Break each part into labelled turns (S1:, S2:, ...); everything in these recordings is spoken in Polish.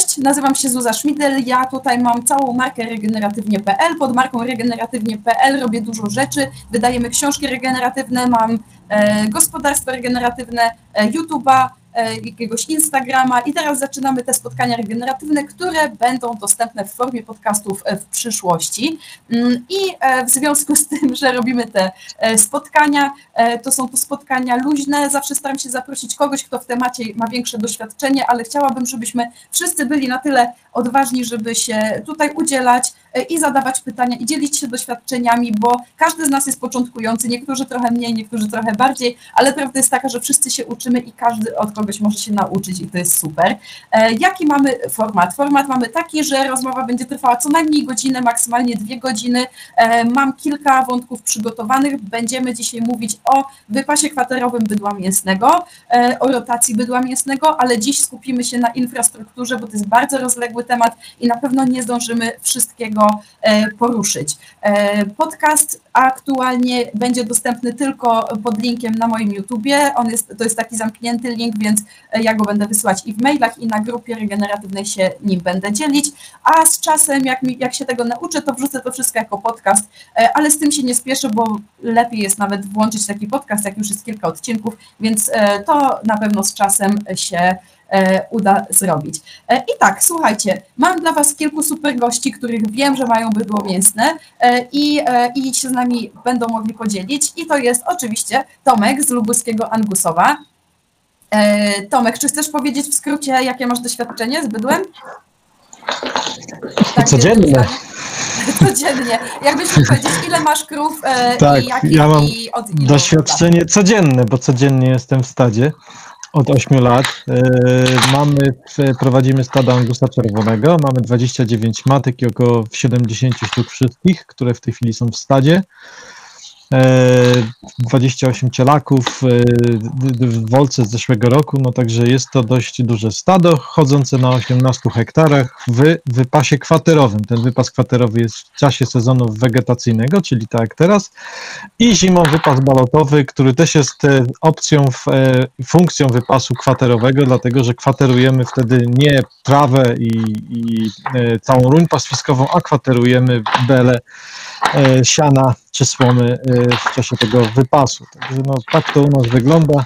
S1: Cześć, nazywam się Zuza Schmidl. Ja tutaj mam całą markę regeneratywnie.pl. Pod marką regeneratywnie.pl robię dużo rzeczy. Wydajemy książki regeneratywne, mam e, gospodarstwo regeneratywne, e, YouTube'a, jakiegoś Instagrama i teraz zaczynamy te spotkania regeneratywne, które będą dostępne w formie podcastów e, w przyszłości. Mm, I e, w związku z tym, że robimy te e, spotkania, e, to są to spotkania luźne. Zawsze staram się zaprosić kogoś, kto w temacie ma większe doświadczenie, ale chciałabym, żebyśmy wszyscy byli na tyle odważni, żeby się tutaj udzielać e, i zadawać pytania i dzielić się doświadczeniami, bo każdy z nas jest początkujący, niektórzy trochę mniej, niektórzy trochę bardziej, ale prawda jest taka, że wszyscy się uczymy i każdy od kogoś może się nauczyć i to jest super. E, Jaki mamy format? Format mamy taki, że rozmowa będzie trwała co najmniej godzinę, maksymalnie dwie godziny. E, Mam kilka wątków przygotowanych. Będziemy dzisiaj mówić o wypasie kwaterowym bydła mięsnego, e, o rotacji bydła mięsnego, ale dziś skupimy się na infrastrukturze, bo to jest bardzo rozległy temat i na pewno nie zdążymy wszystkiego e, poruszyć. E, Podcast aktualnie będzie dostępny tylko pod linkiem na moim YouTubie. On jest, to jest taki zamknięty link, więc e, ja go będę wysyłać i w mailach, i na grupie regeneratywnej się nim będę dzielić. A z czasem, jak, mi, jak się tego nauczę, to wrzucę to wszystko jako podcast, ale z tym się nie spieszę, bo lepiej jest nawet włączyć taki podcast, jak już jest kilka odcinków, więc to na pewno z czasem się uda zrobić. E, I tak, słuchajcie, mam dla Was kilku super gości, których wiem, że mają bydło mięsne e, i, e, i się z nami będą mogli podzielić. I to jest oczywiście Tomek z Lubuskiego Angusowa. E, Tomek, czy chcesz powiedzieć w skrócie, jakie masz doświadczenie z bydłem? Tak,
S2: Codziennie.
S1: Codziennie. Jakbyś mógł powiedzieć, ile masz krów e,
S2: Tak,
S1: i jakie
S2: ja mam
S1: i
S2: Doświadczenie codzienne, bo codziennie jestem w stadzie od 8 lat. E, Mamy, prowadzimy stada Angusa Czerwonego, mamy 29 matek i około 70 sztuk wszystkich, które w tej chwili są w stadzie. E, 28 cielaków e, d- d- w wolce z zeszłego roku, no także jest to dość duże stado, chodzące na 18 hektarach w wypasie kwaterowym. Ten wypas kwaterowy jest w czasie sezonu wegetacyjnego, czyli tak jak teraz, i zimą wypas balotowy, który też jest e, opcją, e, funkcją wypasu kwaterowego, dlatego że kwaterujemy wtedy nie trawę i, i e, całą ruń pastwiskową, a kwaterujemy bele e, siana czy słomy e, w czasie tego wypasu. Także no, tak to u nas wygląda.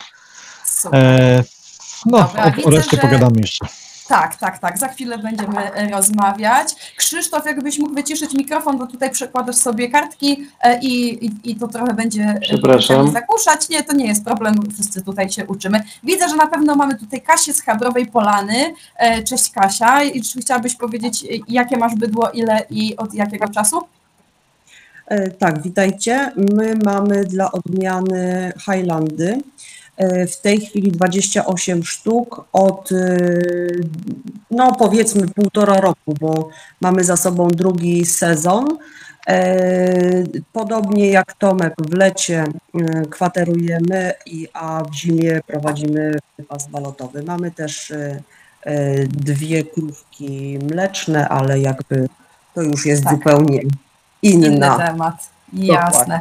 S1: Super.
S2: E, no,
S1: Dobra,
S2: o,
S1: widzę,
S2: o reszcie
S1: że-
S2: pogadamy jeszcze.
S1: Tak, tak, tak. Za chwilę będziemy rozmawiać. Krzysztof, jakbyś mógł wyciszyć mikrofon, bo tutaj przekładasz sobie kartki e, i, i, i to trochę będzie e, zagłuszać. Nie, to nie jest problem, wszyscy tutaj się uczymy. Widzę, że na pewno mamy tutaj Kasię z Chabrowej Polany. Cześć Kasia. I czy chciałabyś powiedzieć, jakie masz bydło, ile i od jakiego czasu?
S3: E, Tak, witajcie. My mamy dla odmiany Highlandy. E, W tej chwili 28 sztuk od, e, no powiedzmy, półtora roku, bo mamy za sobą drugi sezon. Podobnie jak Tomek, w lecie kwaterujemy, a w zimie prowadzimy wypas balotowy. Mamy też dwie krówki mleczne, ale jakby to już jest
S1: Tak.
S3: zupełnie
S1: Inny
S3: inna.
S1: temat. Jasne.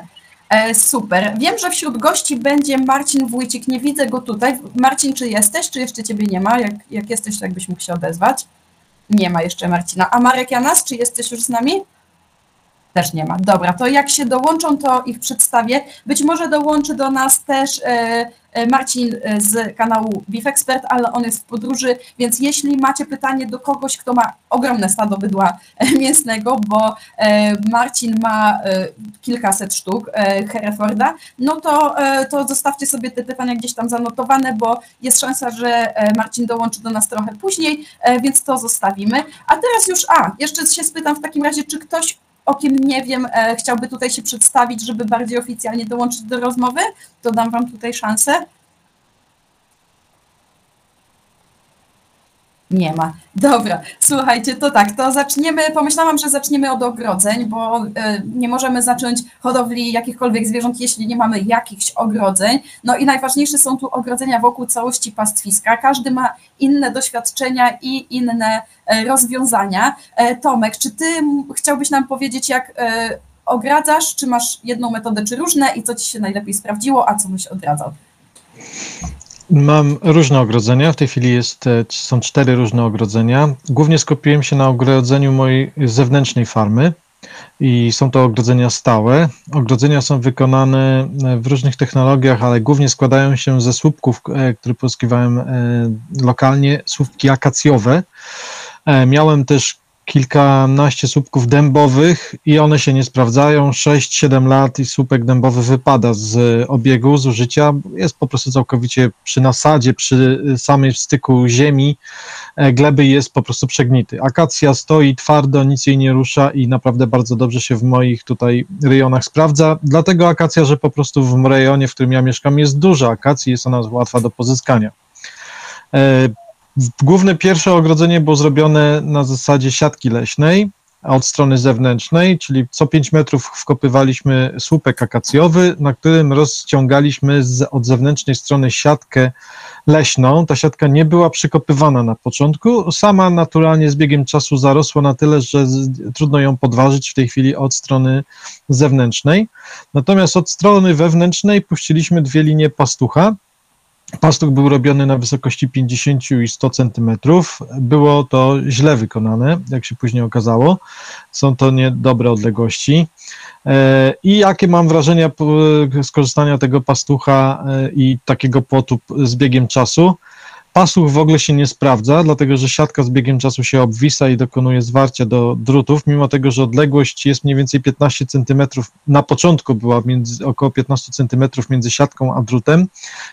S1: E, super. Wiem, że wśród gości będzie Marcin Wójcik. Nie widzę go tutaj. Marcin, czy jesteś, czy jeszcze ciebie nie ma? Jak, jak jesteś, to jakbyś mógł się odezwać. Nie ma jeszcze Marcina. A Marek Janas, czy jesteś już z nami? Też nie ma. Dobra, to jak się dołączą, to ich przedstawię. Być może dołączy do nas też e, e, Marcin e, z kanału Beef Expert, ale on jest w podróży, więc jeśli macie pytanie do kogoś, kto ma ogromne stado bydła mięsnego, bo Marcin ma kilkaset sztuk Hereforda, no to, to zostawcie sobie te pytania gdzieś tam zanotowane, bo jest szansa, że Marcin dołączy do nas trochę później, więc to zostawimy. A teraz już, a, jeszcze się spytam w takim razie, czy ktoś o kim nie wiem, e, chciałby tutaj się przedstawić, żeby bardziej oficjalnie dołączyć do rozmowy, to dam Wam tutaj szansę. Nie ma. Dobra, słuchajcie, to tak, to zaczniemy, pomyślałam, że zaczniemy od ogrodzeń, bo e, nie możemy zacząć hodowli jakichkolwiek zwierząt, jeśli nie mamy jakichś ogrodzeń. No i najważniejsze są tu ogrodzenia wokół całości pastwiska. Każdy ma inne doświadczenia i inne e, rozwiązania. E, Tomek, czy ty chciałbyś nam powiedzieć, jak ogradzasz, czy masz jedną metodę, czy różne i co ci się najlepiej sprawdziło, a co byś odradzał?
S2: Mam różne ogrodzenia. W tej chwili jest, e, są cztery różne ogrodzenia. Głównie skupiłem się na ogrodzeniu mojej zewnętrznej farmy i są to ogrodzenia stałe. Ogrodzenia są wykonane e, w różnych technologiach, ale głównie składają się ze słupków, e, które pozyskiwałem lokalnie, słupki akacjowe. Miałem też kilkanaście słupków dębowych i one się nie sprawdzają. 6-7 lat i słupek dębowy wypada z obiegu, z użycia. Jest po prostu całkowicie przy nasadzie, przy samej styku ziemi, e, gleby jest po prostu przegnity. Akacja stoi twardo, nic jej nie rusza i naprawdę bardzo dobrze się w moich tutaj rejonach sprawdza. Dlatego akacja, że po prostu w rejonie, w którym ja mieszkam, jest dużo akacji, jest ona łatwa do pozyskania. Główne pierwsze ogrodzenie było zrobione na zasadzie siatki leśnej, a od strony zewnętrznej, czyli co 5 metrów wkopywaliśmy słupek akacjowy, na którym rozciągaliśmy z, od zewnętrznej strony siatkę leśną. Ta siatka nie była przykopywana na początku, sama naturalnie z biegiem czasu zarosła na tyle, że z, trudno ją podważyć w tej chwili od strony zewnętrznej. Natomiast od strony wewnętrznej puściliśmy dwie linie pastucha, Pastuch był robiony na wysokości 50 i 100 centymetrów. Było to źle wykonane, jak się później okazało. Są to niedobre odległości. E, I jakie mam wrażenia z korzystania tego pastucha e, i takiego płotu z biegiem czasu? Pasuch w ogóle się nie sprawdza, dlatego że siatka z biegiem czasu się obwisa i dokonuje zwarcia do drutów, mimo tego, że odległość jest mniej więcej 15 cm, na początku była między, około 15 cm między siatką a drutem.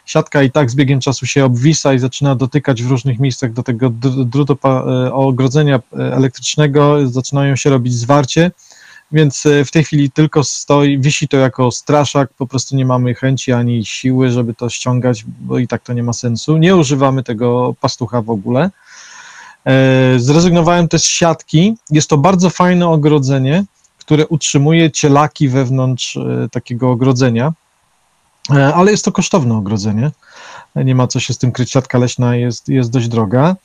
S2: Siatka i tak z biegiem czasu się obwisa i zaczyna dotykać w różnych miejscach do tego drutu e, ogrodzenia elektrycznego, zaczynają się robić zwarcie więc e, w tej chwili tylko stoi, wisi to jako straszak, po prostu nie mamy chęci ani siły, żeby to ściągać, bo i tak to nie ma sensu. Nie używamy tego pastucha w ogóle. E, zrezygnowałem też z siatki. Jest to bardzo fajne ogrodzenie, które utrzymuje cielaki wewnątrz e, takiego ogrodzenia, ale jest to kosztowne ogrodzenie nie ma co się z tym kryć, siatka leśna jest, jest dość droga.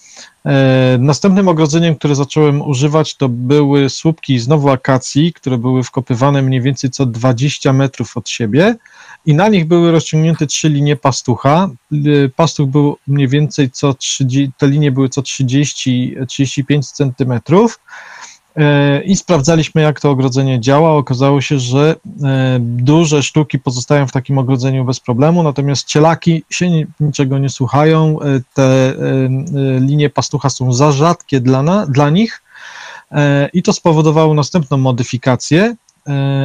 S2: E, następnym ogrodzeniem, które zacząłem używać, to były słupki znowu akacji, które były wkopywane mniej więcej co 20 metrów od siebie i na nich były rozciągnięte trzy linie pastucha. E, pastuch był mniej więcej co 30, te linie były co 30-35 centymetrów i sprawdzaliśmy, jak to ogrodzenie działa. Okazało się, że e, duże sztuki pozostają w takim ogrodzeniu bez problemu, natomiast cielaki się niczego nie słuchają. E, te linie pastucha są za rzadkie dla, na, dla nich i to spowodowało następną modyfikację.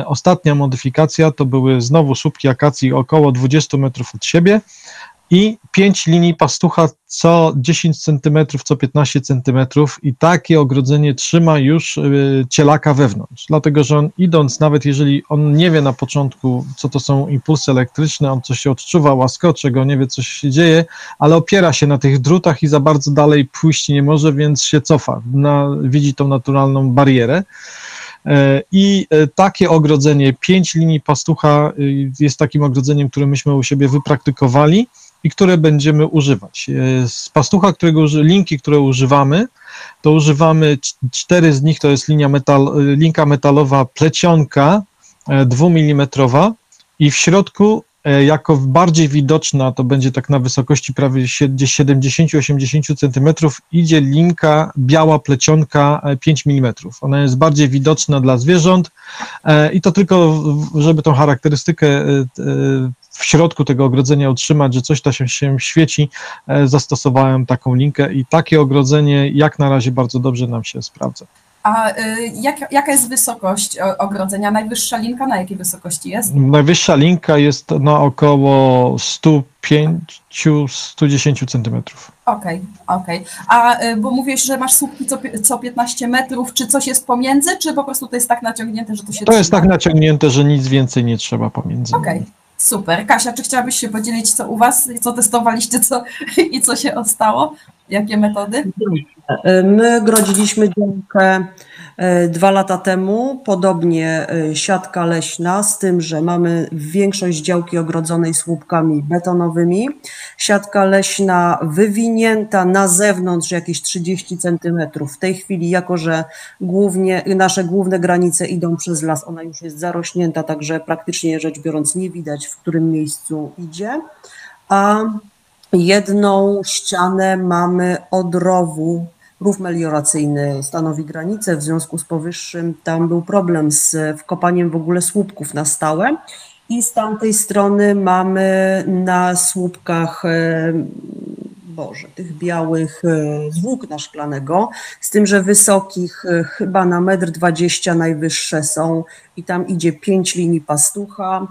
S2: Ostatnia modyfikacja to były znowu słupki akacji około 20 metrów od siebie i 5 linii pastucha co 10 cm, co 15 cm i takie ogrodzenie trzyma już y, cielaka wewnątrz, dlatego że on idąc, nawet jeżeli on nie wie na początku, co to są impulsy elektryczne, on coś się odczuwa, łaskocze go, nie wie, co się dzieje, ale opiera się na tych drutach i za bardzo dalej pójść nie może, więc się cofa, na, widzi tą naturalną barierę. E, I e, takie ogrodzenie, pięć linii pastucha y, jest takim ogrodzeniem, które myśmy u siebie wypraktykowali i które będziemy używać. E, z pastucha, którego linki, które używamy, to używamy cztery z nich, to jest linia metal, linka metalowa plecionka e, dwumilimetrowa i w środku e, jako bardziej widoczna, to będzie tak na wysokości prawie 70-80 cm, idzie linka biała plecionka 5 mm. Ona jest bardziej widoczna dla zwierząt i to tylko, żeby tą charakterystykę w środku tego ogrodzenia utrzymać, że coś tam się, się świeci, e, zastosowałem taką linkę i takie ogrodzenie jak na razie bardzo dobrze nam się sprawdza.
S1: A y, jak, jaka jest wysokość ogrodzenia? Najwyższa linka na jakiej wysokości jest?
S2: Najwyższa linka jest na około 105-110 centymetrów.
S1: Okej, okay, okej. Okay. A y, bo mówisz, że masz słupki co, co 15 metrów, czy coś jest pomiędzy, czy po prostu to jest tak naciągnięte, że to się
S2: To trzyma? jest tak naciągnięte, że nic więcej nie trzeba pomiędzy.
S1: Okej. Okay. Super. Kasia, czy chciałabyś się podzielić, co u Was, co testowaliście co, i co się stało? Jakie metody?
S3: My grodziliśmy działkę dwa lata temu, podobnie e, siatka leśna, z tym, że mamy większość działki ogrodzonej słupkami betonowymi. Siatka leśna wywinięta na zewnątrz jakieś 30 centymetrów. W tej chwili, jako że głównie, nasze główne granice idą przez las, ona już jest zarośnięta, także praktycznie rzecz biorąc nie widać, w którym miejscu idzie. A Jedną ścianę mamy od rowu, rów melioracyjny stanowi granicę, w związku z powyższym tam był problem z wkopaniem w ogóle słupków na stałe i z tamtej strony mamy na słupkach e, Boże, tych białych e, z włókna szklanego, z tym, że wysokich e, chyba na metr dwadzieścia najwyższe są i tam idzie pięć linii pastucha,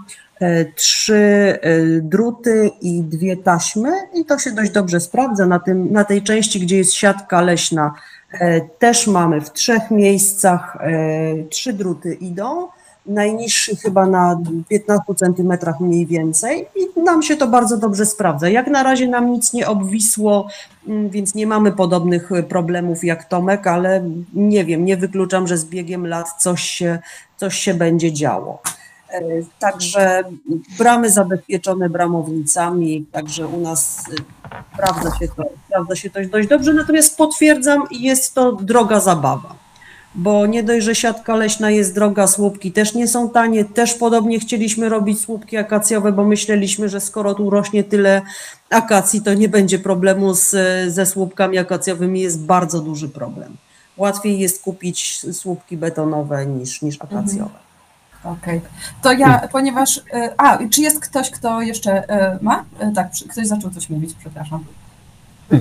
S3: trzy druty i dwie taśmy i to się dość dobrze sprawdza. Na, tym, na tej części, gdzie jest siatka leśna, też mamy w trzech miejscach trzy druty idą, najniższy chyba na 15 centymetrach mniej więcej i nam się to bardzo dobrze sprawdza. Jak na razie nam nic nie obwisło, mm, więc nie mamy podobnych problemów jak Tomek, ale nie wiem, nie wykluczam, że z biegiem lat coś się, coś się będzie działo. E, także bramy zabezpieczone bramownicami, także u nas e, sprawdza się to, sprawdza się to dość dobrze, natomiast potwierdzam, jest to droga zabawa bo nie dość, że siatka leśna jest droga, słupki też nie są tanie, też podobnie chcieliśmy robić słupki akacjowe, bo myśleliśmy, że skoro tu rośnie tyle akacji, to nie będzie problemu z, ze słupkami akacjowymi, jest bardzo duży problem. Łatwiej jest kupić słupki betonowe niż, niż akacjowe. Mhm.
S1: Okej, okay. to ja, ponieważ. E, a, czy jest ktoś, kto jeszcze e, ma? E, tak, ktoś zaczął coś mówić, przepraszam.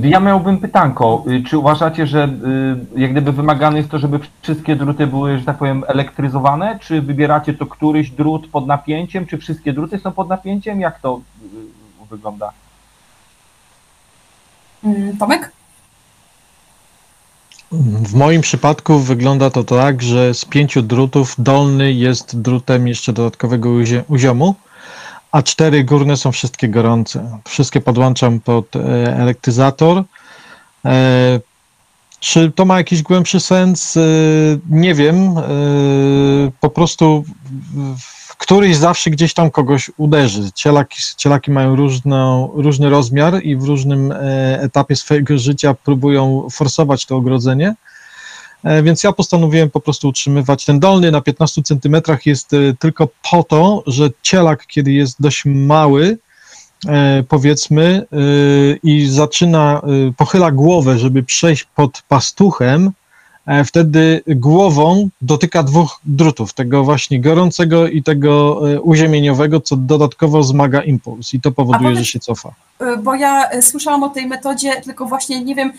S4: Ja miałbym pytanko. Y, czy uważacie, że y, jak gdyby wymagane jest to, żeby wszystkie druty były, że tak powiem, elektryzowane? Czy wybieracie to któryś drut pod napięciem? Czy wszystkie druty są pod napięciem? Jak to y, wygląda?
S1: Mm, Tomek?
S2: W moim przypadku wygląda to tak, że z pięciu drutów dolny jest drutem jeszcze dodatkowego uziomu, a cztery górne są wszystkie gorące. Wszystkie podłączam pod e, elektryzator. E, czy to ma jakiś głębszy sens? E, nie wiem. Po prostu któryś zawsze gdzieś tam kogoś uderzy. Cielaki, cielaki mają różną, różny rozmiar i w różnym etapie swojego życia próbują forsować to ogrodzenie. E, więc ja postanowiłem po prostu utrzymywać ten dolny na 15 centymetrach jest e, tylko po to, że cielak, kiedy jest dość mały, e, powiedzmy, i zaczyna, pochyla głowę, żeby przejść pod pastuchem, E, wtedy głową dotyka dwóch drutów, tego właśnie gorącego i tego e, uziemieniowego, co dodatkowo zmaga impuls i to powoduje, powiedz, że się cofa.
S1: E, bo ja słyszałam o tej metodzie, tylko właśnie nie wiem,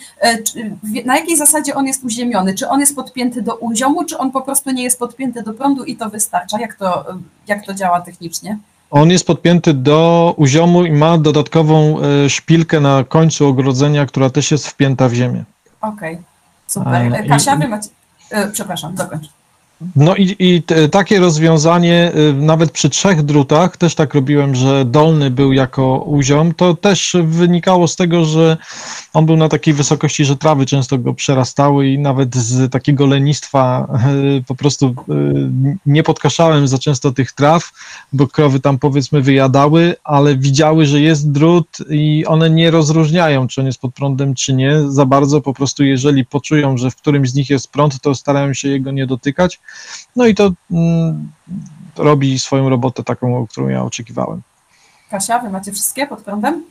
S1: na jakiej zasadzie on jest uziemiony. Czy on jest podpięty do uziomu, czy on po prostu nie jest podpięty do prądu i to wystarcza? Jak to, jak to działa technicznie?
S2: On jest podpięty do uziomu i ma dodatkową szpilkę na końcu ogrodzenia, która też jest wpięta w ziemię.
S1: Okej. Okay. Super. E, Kasia, wy macie... E, przepraszam, dokończ.
S2: No i, i takie rozwiązanie, y, nawet przy trzech drutach, też tak robiłem, że dolny był jako uziom, to też wynikało z tego, że on był na takiej wysokości, że trawy często go przerastały i nawet z takiego lenistwa y, po prostu y, nie podkaszałem za często tych traw, bo krowy tam powiedzmy wyjadały, ale widziały, że jest drut i one nie rozróżniają, czy on jest pod prądem, czy nie, za bardzo po prostu jeżeli poczują, że w którymś z nich jest prąd, to starają się jego nie dotykać, no i to mm, robi swoją robotę taką, którą ja oczekiwałem.
S1: Kasia, wy macie wszystkie pod prądem?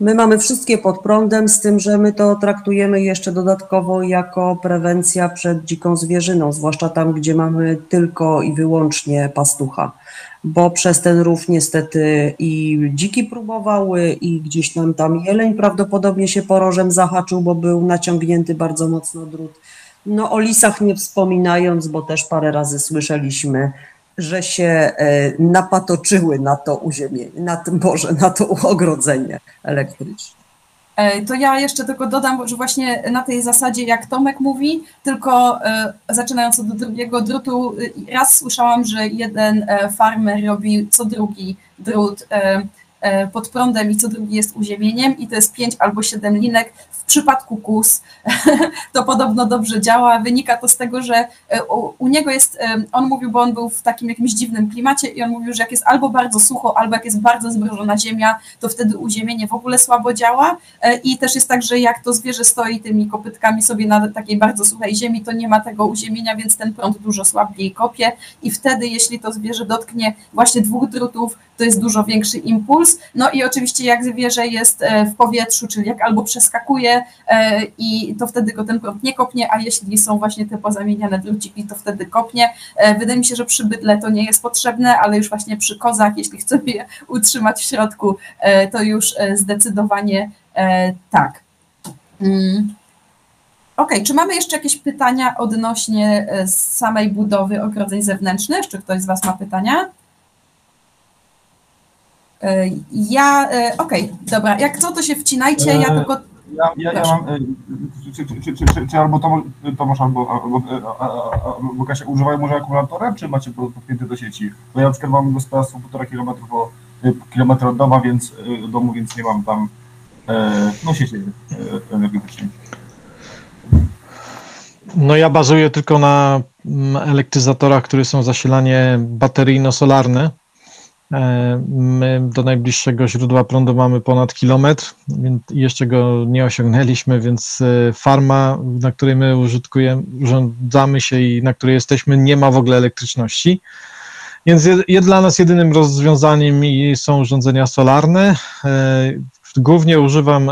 S3: My mamy wszystkie pod prądem, z tym, że my to traktujemy jeszcze dodatkowo jako prewencja przed dziką zwierzyną, zwłaszcza tam, gdzie mamy tylko i wyłącznie pastucha, bo przez ten rów niestety i dziki próbowały i gdzieś tam tam jeleń prawdopodobnie się porożem zahaczył, bo był naciągnięty bardzo mocno drut. No o lisach nie wspominając, bo też parę razy słyszeliśmy, że się e, napatoczyły na to uziemienie, na tym Boże, na to ogrodzenie elektryczne.
S1: E, to ja jeszcze tylko dodam, że właśnie na tej zasadzie, jak Tomek mówi, tylko e, zaczynając od drugiego drutu, raz słyszałam, że jeden farmer robi co drugi drut pod prądem i co drugi jest uziemieniem i to jest pięć albo siedem linek przypadku KUS to podobno dobrze działa. Wynika to z tego, że e, u, u, niego jest, e, on mówił, bo on był w takim jakimś dziwnym klimacie i on mówił, że jak jest albo bardzo sucho, albo jak jest bardzo zmrożona ziemia, to wtedy uziemienie w ogóle słabo działa. E, I też jest tak, że jak to zwierzę stoi tymi kopytkami sobie na takiej bardzo suchej ziemi, to nie ma tego uziemienia, więc ten prąd dużo słabiej kopie i wtedy, jeśli to zwierzę dotknie właśnie dwóch drutów, to jest dużo większy impuls plus. No i oczywiście jak zwierzę jest w powietrzu, czyli jak albo przeskakuje i to wtedy go ten prąd nie kopnie, a jeśli są właśnie te pozamieniane druciki, to wtedy kopnie. Wydaje mi się, że przy bydle to nie jest potrzebne, ale już właśnie przy kozach, jeśli chcemy je utrzymać w środku, to już zdecydowanie tak. Mm. OK, czy mamy jeszcze jakieś pytania odnośnie e, samej budowy ogrodzeń zewnętrznych? Czy ktoś z Was ma pytania? E, ja, e, okej, okay, dobra, jak co, to się wcinajcie, ja tylko...
S5: Ja, ja, ja mam, czy, czy, czy, czy, czy albo Tomasz, albo, albo, albo Kasia używają może akumulatora, czy macie podpięty do sieci? Bo ja na przykład mam gospodarstwo półtora kilometra, kilometra od domu, więc, domu, więc nie mam tam no, sieci energetycznej.
S2: No ja bazuję tylko na mm, elektryzatorach, które są zasilanie bateryjno-solarne. E, my do najbliższego źródła prądu mamy ponad kilometr, więc jeszcze go nie osiągnęliśmy, więc e, farma, na której my użytkujemy, urządzamy się i na której jesteśmy, nie ma w ogóle elektryczności. Więc je, dla nas jedynym rozwiązaniem są urządzenia solarne. E, głównie używam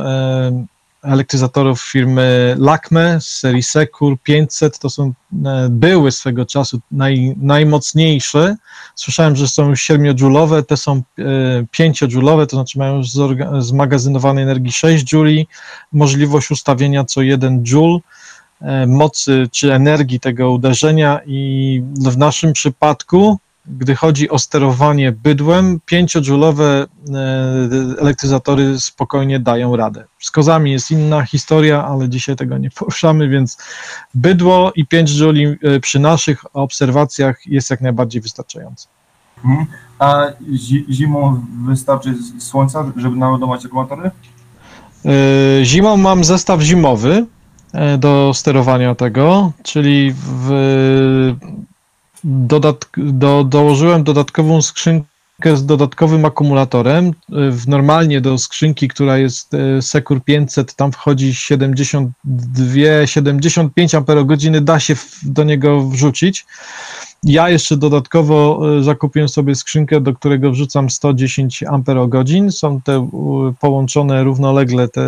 S2: elektryzatorów firmy Lakme z serii Secur 500. To są, e, były swego czasu naj, najmocniejsze. Słyszałem, że są już 7-dżulowe, te są 5-dżulowe, e, to znaczy mają zmagazynowanej energii 6 dżuli, możliwość ustawienia co 1 dżul e, mocy czy energii tego uderzenia i w naszym przypadku gdy chodzi o sterowanie bydłem, 5-dżulowe e, elektryzatory spokojnie dają radę. Z kozami jest inna historia, ale dzisiaj tego nie poruszamy, więc bydło i 5 dżuli e, przy naszych obserwacjach jest jak najbardziej wystarczające.
S5: Mhm. A zimą wystarczy słońca, żeby naładować akumulatory?
S2: E, zimą mam zestaw zimowy do sterowania tego, czyli w dodatk do, dołożyłem dodatkową skrzynkę z dodatkowym akumulatorem. W normalnie do skrzynki, która jest e, Secure 500, tam wchodzi 72, 75 Ah, da się do niego wrzucić. Ja jeszcze dodatkowo e, zakupiłem sobie skrzynkę, do którego wrzucam 110 Ah. Są te połączone równolegle te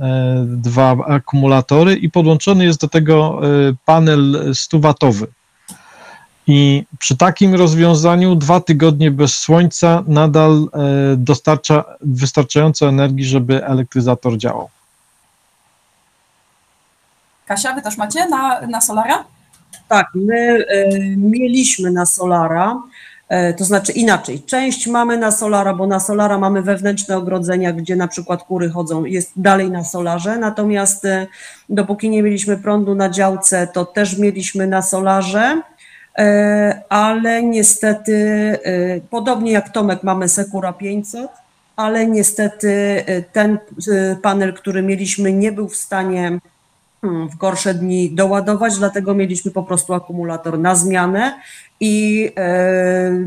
S2: e, dwa akumulatory i podłączony jest do tego panel 100-watowy. I przy takim rozwiązaniu dwa tygodnie bez słońca nadal e, dostarcza wystarczająco energii, żeby elektryzator działał.
S1: Kasia, wy też macie na, na Solara?
S3: Tak, my e, mieliśmy na Solara, e, to znaczy inaczej, część mamy na Solara, bo na Solara mamy wewnętrzne ogrodzenia, gdzie na przykład kury chodzą, jest dalej na Solarze, natomiast dopóki nie mieliśmy prądu na działce, to też mieliśmy na Solarze, ale niestety, e, podobnie jak Tomek, mamy Sekura 500, ale niestety e, ten panel, który mieliśmy, nie był w stanie hmm, w gorsze dni doładować, dlatego mieliśmy po prostu akumulator na zmianę i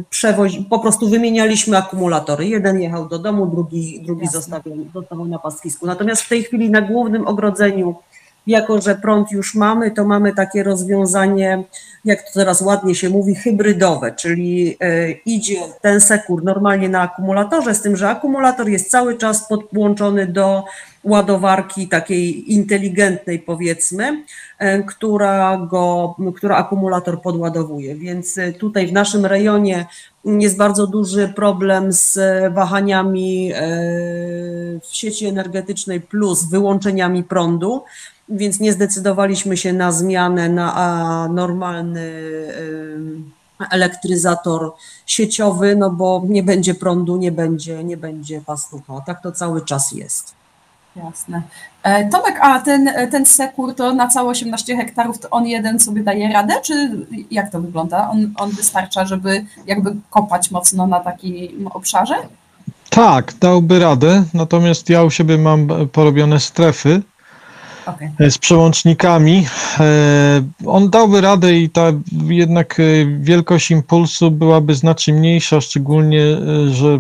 S3: przewozi, po prostu wymienialiśmy akumulatory. Jeden jechał do domu, drugi, drugi zostawiał, zostawał na pastwisku. Natomiast w tej chwili na głównym ogrodzeniu jako że prąd już mamy, to mamy takie rozwiązanie, jak to teraz ładnie się mówi, hybrydowe, czyli e, idzie ten sekur normalnie na akumulatorze, z tym, że akumulator jest cały czas podłączony do ładowarki takiej inteligentnej powiedzmy, e, która go, która akumulator podładowuje. Więc e, tutaj w naszym rejonie jest bardzo duży problem z wahaniami w sieci energetycznej plus wyłączeniami prądu więc nie zdecydowaliśmy się na zmianę na normalny elektryzator sieciowy, no bo nie będzie prądu, nie będzie, nie będzie pastucha. Tak to cały czas jest.
S1: Jasne. E, Tomek, a ten, ten sekur to na całe 18 hektarów, to on jeden sobie daje radę, czy jak to wygląda? On, on wystarcza, żeby jakby kopać mocno na takim obszarze?
S2: Tak, dałby radę, natomiast ja u siebie mam porobione strefy, okay. z przełącznikami. E, on dałby radę i ta jednak e, wielkość impulsu byłaby znacznie mniejsza, szczególnie, e, że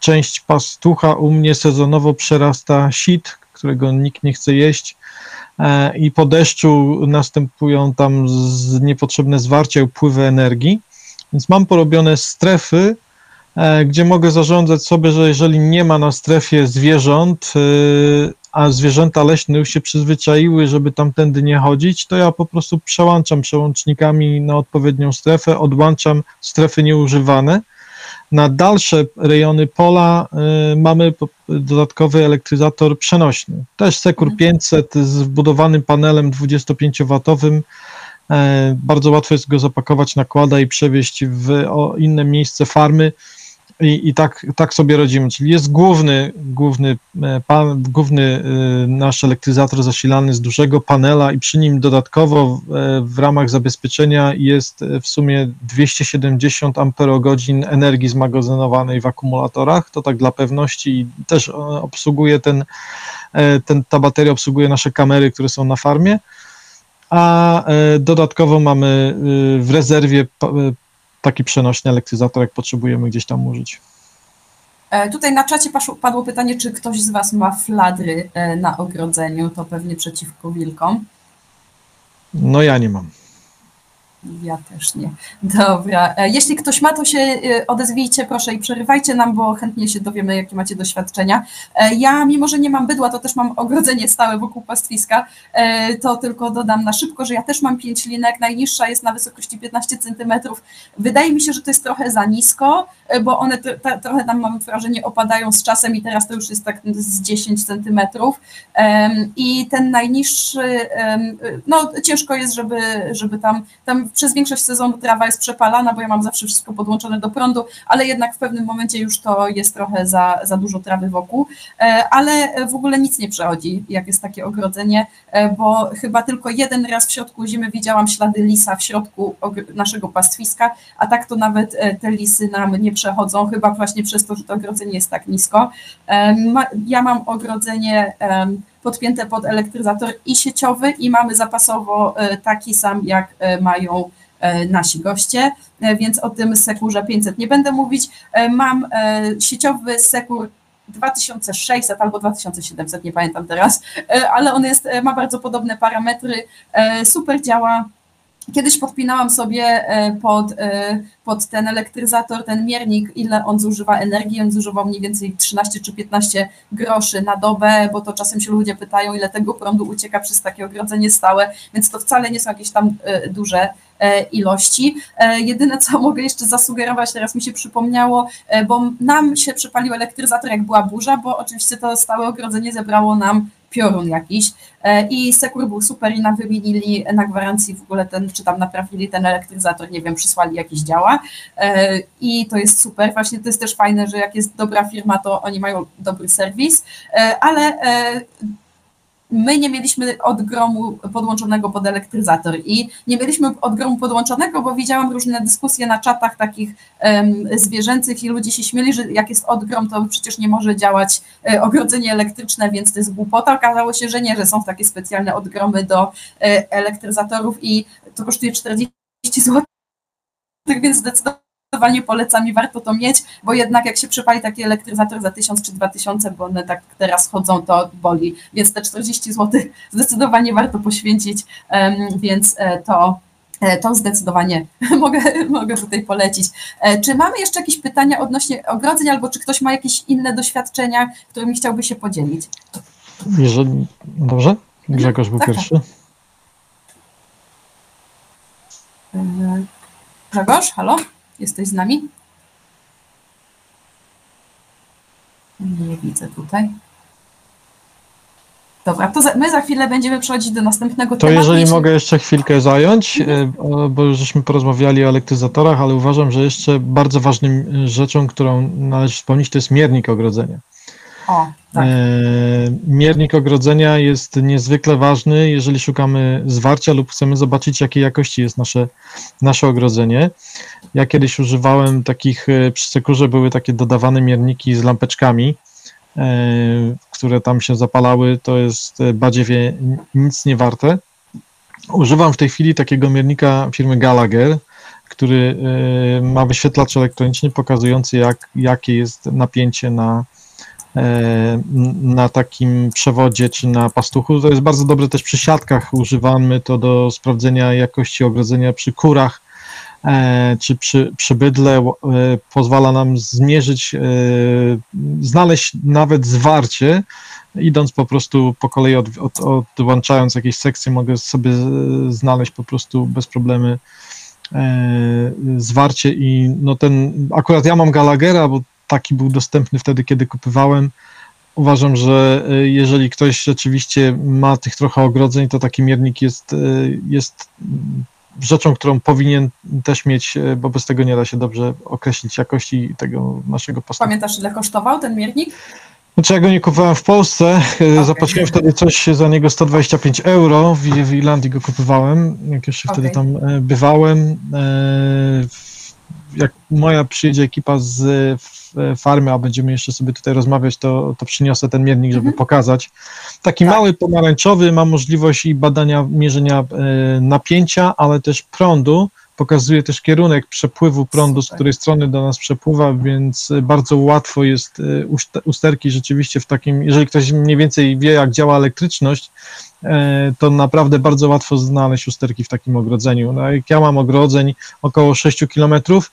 S2: część pastucha u mnie sezonowo przerasta sit, którego nikt nie chce jeść i po deszczu następują tam niepotrzebne zwarcia, upływy energii. Więc mam porobione strefy, e, gdzie mogę zarządzać sobie, że jeżeli nie ma na strefie zwierząt, e, a zwierzęta leśne już się przyzwyczaiły, żeby tamtędy nie chodzić, to ja po prostu przełączam przełącznikami na odpowiednią strefę, odłączam strefy nieużywane. Na dalsze rejony pola y, mamy dodatkowy elektryzator przenośny. Też Secur 500 z wbudowanym panelem 25W. E, Bardzo łatwo jest go zapakować, nakłada i przewieźć w o, inne miejsce farmy. I, i tak, tak sobie rodzimy. Czyli jest główny, główny, e, pan, główny e, nasz elektryzator zasilany z dużego panela i przy nim dodatkowo e, w ramach zabezpieczenia jest w sumie 270 amperogodzin energii zmagazynowanej w akumulatorach. To tak dla pewności i też obsługuje ten, ten, ta bateria obsługuje nasze kamery, które są na farmie. A dodatkowo mamy w rezerwie taki przenośny elektryzator, jak potrzebujemy gdzieś tam użyć.
S1: E, Tutaj na czacie padło pytanie, czy ktoś z Was ma fladry e, na ogrodzeniu, to pewnie przeciwko wilkom.
S2: No ja nie mam.
S1: Ja też nie. Dobra. E, Jeśli ktoś ma, to się e, odezwijcie proszę i przerywajcie nam, bo chętnie się dowiemy, jakie macie doświadczenia. E, Ja, mimo że nie mam bydła, to też mam ogrodzenie stałe wokół pastwiska. To tylko dodam na szybko, że ja też mam pięć linek. Najniższa jest na wysokości 15 cm. Wydaje mi się, że to jest trochę za nisko, bo one trochę tam mam wrażenie opadają z czasem i teraz to już jest tak z 10 centymetrów. Em, I ten najniższy, no ciężko jest, żeby, żeby tam, tam przez większość sezonu trawa jest przepalana, bo ja mam zawsze wszystko podłączone do prądu, ale jednak w pewnym momencie już to jest trochę za, za dużo trawy wokół, E, ale w ogóle nic nie przechodzi, jak jest takie ogrodzenie, e, bo chyba tylko jeden raz w środku zimy widziałam ślady lisa w środku naszego pastwiska, a tak to nawet e, te lisy nam nie przechodzą, chyba właśnie przez to, że to ogrodzenie jest tak nisko. Ja mam ogrodzenie podpięte pod elektryzator i sieciowy i mamy zapasowo e, taki sam, jak e, mają e, nasi goście, więc o tym Sekurze 500 nie będę mówić. Mam sieciowy Sekur 2600 albo 2700, nie pamiętam teraz, ale on jest, ma bardzo podobne parametry, super działa. Kiedyś podpinałam sobie e, pod, e, pod ten elektryzator, ten miernik, ile on zużywa energii. On zużywał mniej więcej 13 czy 15 groszy na dobę, bo to czasem się ludzie pytają, ile tego prądu ucieka przez takie ogrodzenie stałe, więc to wcale nie są jakieś tam e, duże ilości. Jedyne, co mogę jeszcze zasugerować, teraz mi się przypomniało, bo nam się przypalił elektryzator, jak była burza, bo oczywiście to stałe ogrodzenie zebrało nam piorun jakiś. E, i Sekur był super i nam wymienili na gwarancji w ogóle ten, czy tam naprawili ten elektryzator, nie wiem, przysłali jakieś działa. E, i to jest super, właśnie to jest też fajne, że jak jest dobra firma, to oni mają dobry serwis, E, ale my nie mieliśmy odgromu podłączonego pod elektryzator i nie mieliśmy odgromu podłączonego, bo widziałam różne dyskusje na czatach takich em, zwierzęcych i ludzie się śmieli, że jak jest odgrom, to przecież nie może działać e, ogrodzenie elektryczne, więc to jest głupota. Okazało się, że nie, że są takie specjalne odgromy do e, elektryzatorów i to kosztuje 40 zł, więc zdecydowanie polecam i warto to mieć, bo jednak jak się przypali taki elektryzator za 1000 czy 2000, bo one tak teraz chodzą, to boli, więc te 40 zł zdecydowanie warto poświęcić, więc e, to e, to zdecydowanie mogę, mogę tutaj polecić. E, Czy mamy jeszcze jakieś pytania odnośnie ogrodzeń, albo czy ktoś ma jakieś inne doświadczenia, którymi chciałby się podzielić?
S2: Jeżeli, dobrze? Grzegorz był
S1: Tak, tak.
S2: pierwszy.
S1: E, Grzegorz, halo? Jesteś z nami? Nie widzę tutaj. Dobra, to za, my za chwilę będziemy przechodzić do następnego
S2: To
S1: tematu.
S2: jeżeli
S1: Jeśli-
S2: mogę jeszcze chwilkę zająć, e, bo już żeśmy porozmawiali o elektryzatorach, ale uważam, że jeszcze bardzo ważnym e, rzeczą, którą należy wspomnieć, to jest miernik ogrodzenia.
S1: Tak.
S2: E, Miernik ogrodzenia jest niezwykle ważny, jeżeli szukamy zwarcia lub chcemy zobaczyć, jakiej jakości jest nasze, nasze ogrodzenie. Ja kiedyś używałem takich, e, przy Sekurze były takie dodawane mierniki z lampeczkami, e, które tam się zapalały, to jest badziewie nic nie warte. Używam w tej chwili takiego miernika firmy Gallagher, który ma wyświetlacz elektroniczny pokazujący, jak, jakie jest napięcie na, na takim przewodzie czy na pastuchu. To jest bardzo dobre też przy siatkach. Używamy to do sprawdzenia jakości ogrodzenia przy kurach. e, czy przy, przy bydle e, pozwala nam zmierzyć, e, znaleźć nawet zwarcie, idąc po prostu po kolei, od, od, odłączając jakieś sekcje, mogę sobie znaleźć po prostu bez problemy zwarcie i no ten, akurat ja mam Gallaghera, bo taki był dostępny wtedy, kiedy kupywałem, uważam, że y, jeżeli ktoś rzeczywiście ma tych trochę ogrodzeń, to taki miernik jest, y, jest rzeczą, którą powinien też mieć, y, bo bez tego nie da się dobrze określić jakości tego naszego postawu.
S1: Pamiętasz, ile kosztował ten miernik?
S2: Znaczy ja go nie kupowałem w Polsce, okay. zapłaciłem wtedy coś za niego 125 euro, w, w Irlandii go kupowałem, jak jeszcze okay. wtedy tam e, bywałem. E, jak moja przyjedzie ekipa z farmy, a będziemy jeszcze sobie tutaj rozmawiać, to, to przyniosę ten miernik, żeby mhm. pokazać. Taki tak. mały pomarańczowy ma możliwość i badania mierzenia e, napięcia, ale też prądu. Pokazuje też kierunek przepływu prądu, z której strony do nas przepływa, więc bardzo łatwo jest e, usterki rzeczywiście w takim, jeżeli ktoś mniej więcej wie, jak działa elektryczność, e, to naprawdę bardzo łatwo znaleźć usterki w takim ogrodzeniu. No, jak ja mam ogrodzeń około 6 kilometrów,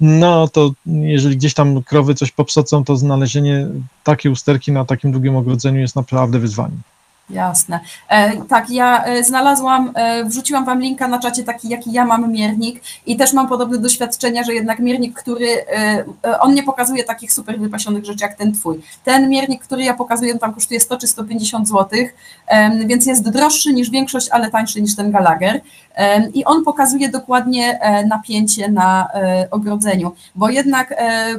S2: no to jeżeli gdzieś tam krowy coś popsocą, to znalezienie takiej usterki na takim długim ogrodzeniu jest naprawdę wyzwaniem.
S1: Jasne. E, tak, ja e, znalazłam, e, wrzuciłam Wam linka na czacie taki, jaki ja mam miernik i też mam podobne doświadczenia, że jednak miernik, który, e, e on nie pokazuje takich super wypasionych rzeczy jak ten Twój. Ten miernik, który ja pokazuję, tam kosztuje 100 czy 150 zł, więc jest droższy niż większość, ale tańszy niż ten Gallagher i on pokazuje dokładnie napięcie na ogrodzeniu, bo jednak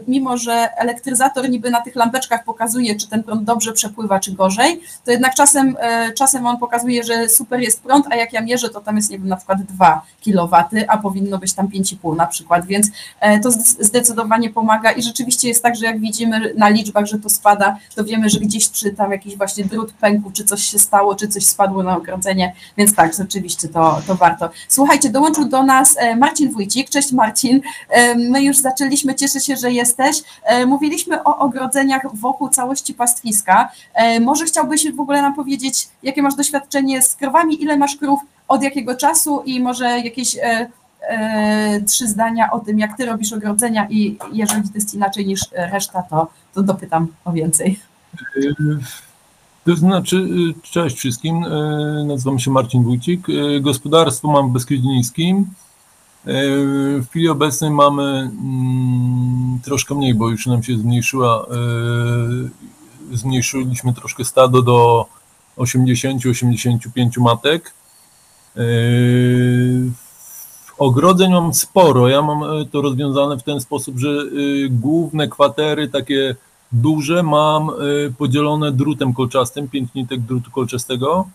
S1: mimo, że elektryzator niby na tych lampeczkach pokazuje, czy ten prąd dobrze przepływa, czy gorzej, to jednak czasem czasem on pokazuje, że super jest prąd, a jak ja mierzę, to tam jest, nie wiem, na przykład 2 kW, a powinno być tam 5,5 na przykład, więc e, to zdecydowanie pomaga i rzeczywiście jest tak, że jak widzimy na liczbach, że to spada, to wiemy, że gdzieś czy tam jakiś właśnie drut pękł, czy coś się stało, czy coś spadło na ogrodzenie, więc tak, rzeczywiście to, to warto. Słuchajcie, dołączył do nas e, Marcin Wójcik. Cześć Marcin, my już zaczęliśmy, cieszę się, że jesteś. Mówiliśmy o ogrodzeniach wokół całości pastwiska. Może chciałbyś w ogóle nam powiedzieć, jakie masz doświadczenie z krowami, ile masz krów, od jakiego czasu i może jakieś e, e, trzy zdania o tym, jak ty robisz ogrodzenia i jeżeli to jest inaczej niż reszta, to, to dopytam o więcej.
S6: To znaczy, cześć wszystkim, e, nazywam się Marcin Wójcik, e, gospodarstwo mam w Beskidzie W chwili obecnej mamy mm, troszkę mniej, bo już nam się zmniejszyła, zmniejszyliśmy troszkę stado do 80-85 matek. Yy, ogrodzeń mam sporo. Ja mam e, to rozwiązane w ten sposób, że e, główne kwatery, takie duże, mam e, podzielone drutem kolczastym, 5 nitek drutu kolczastego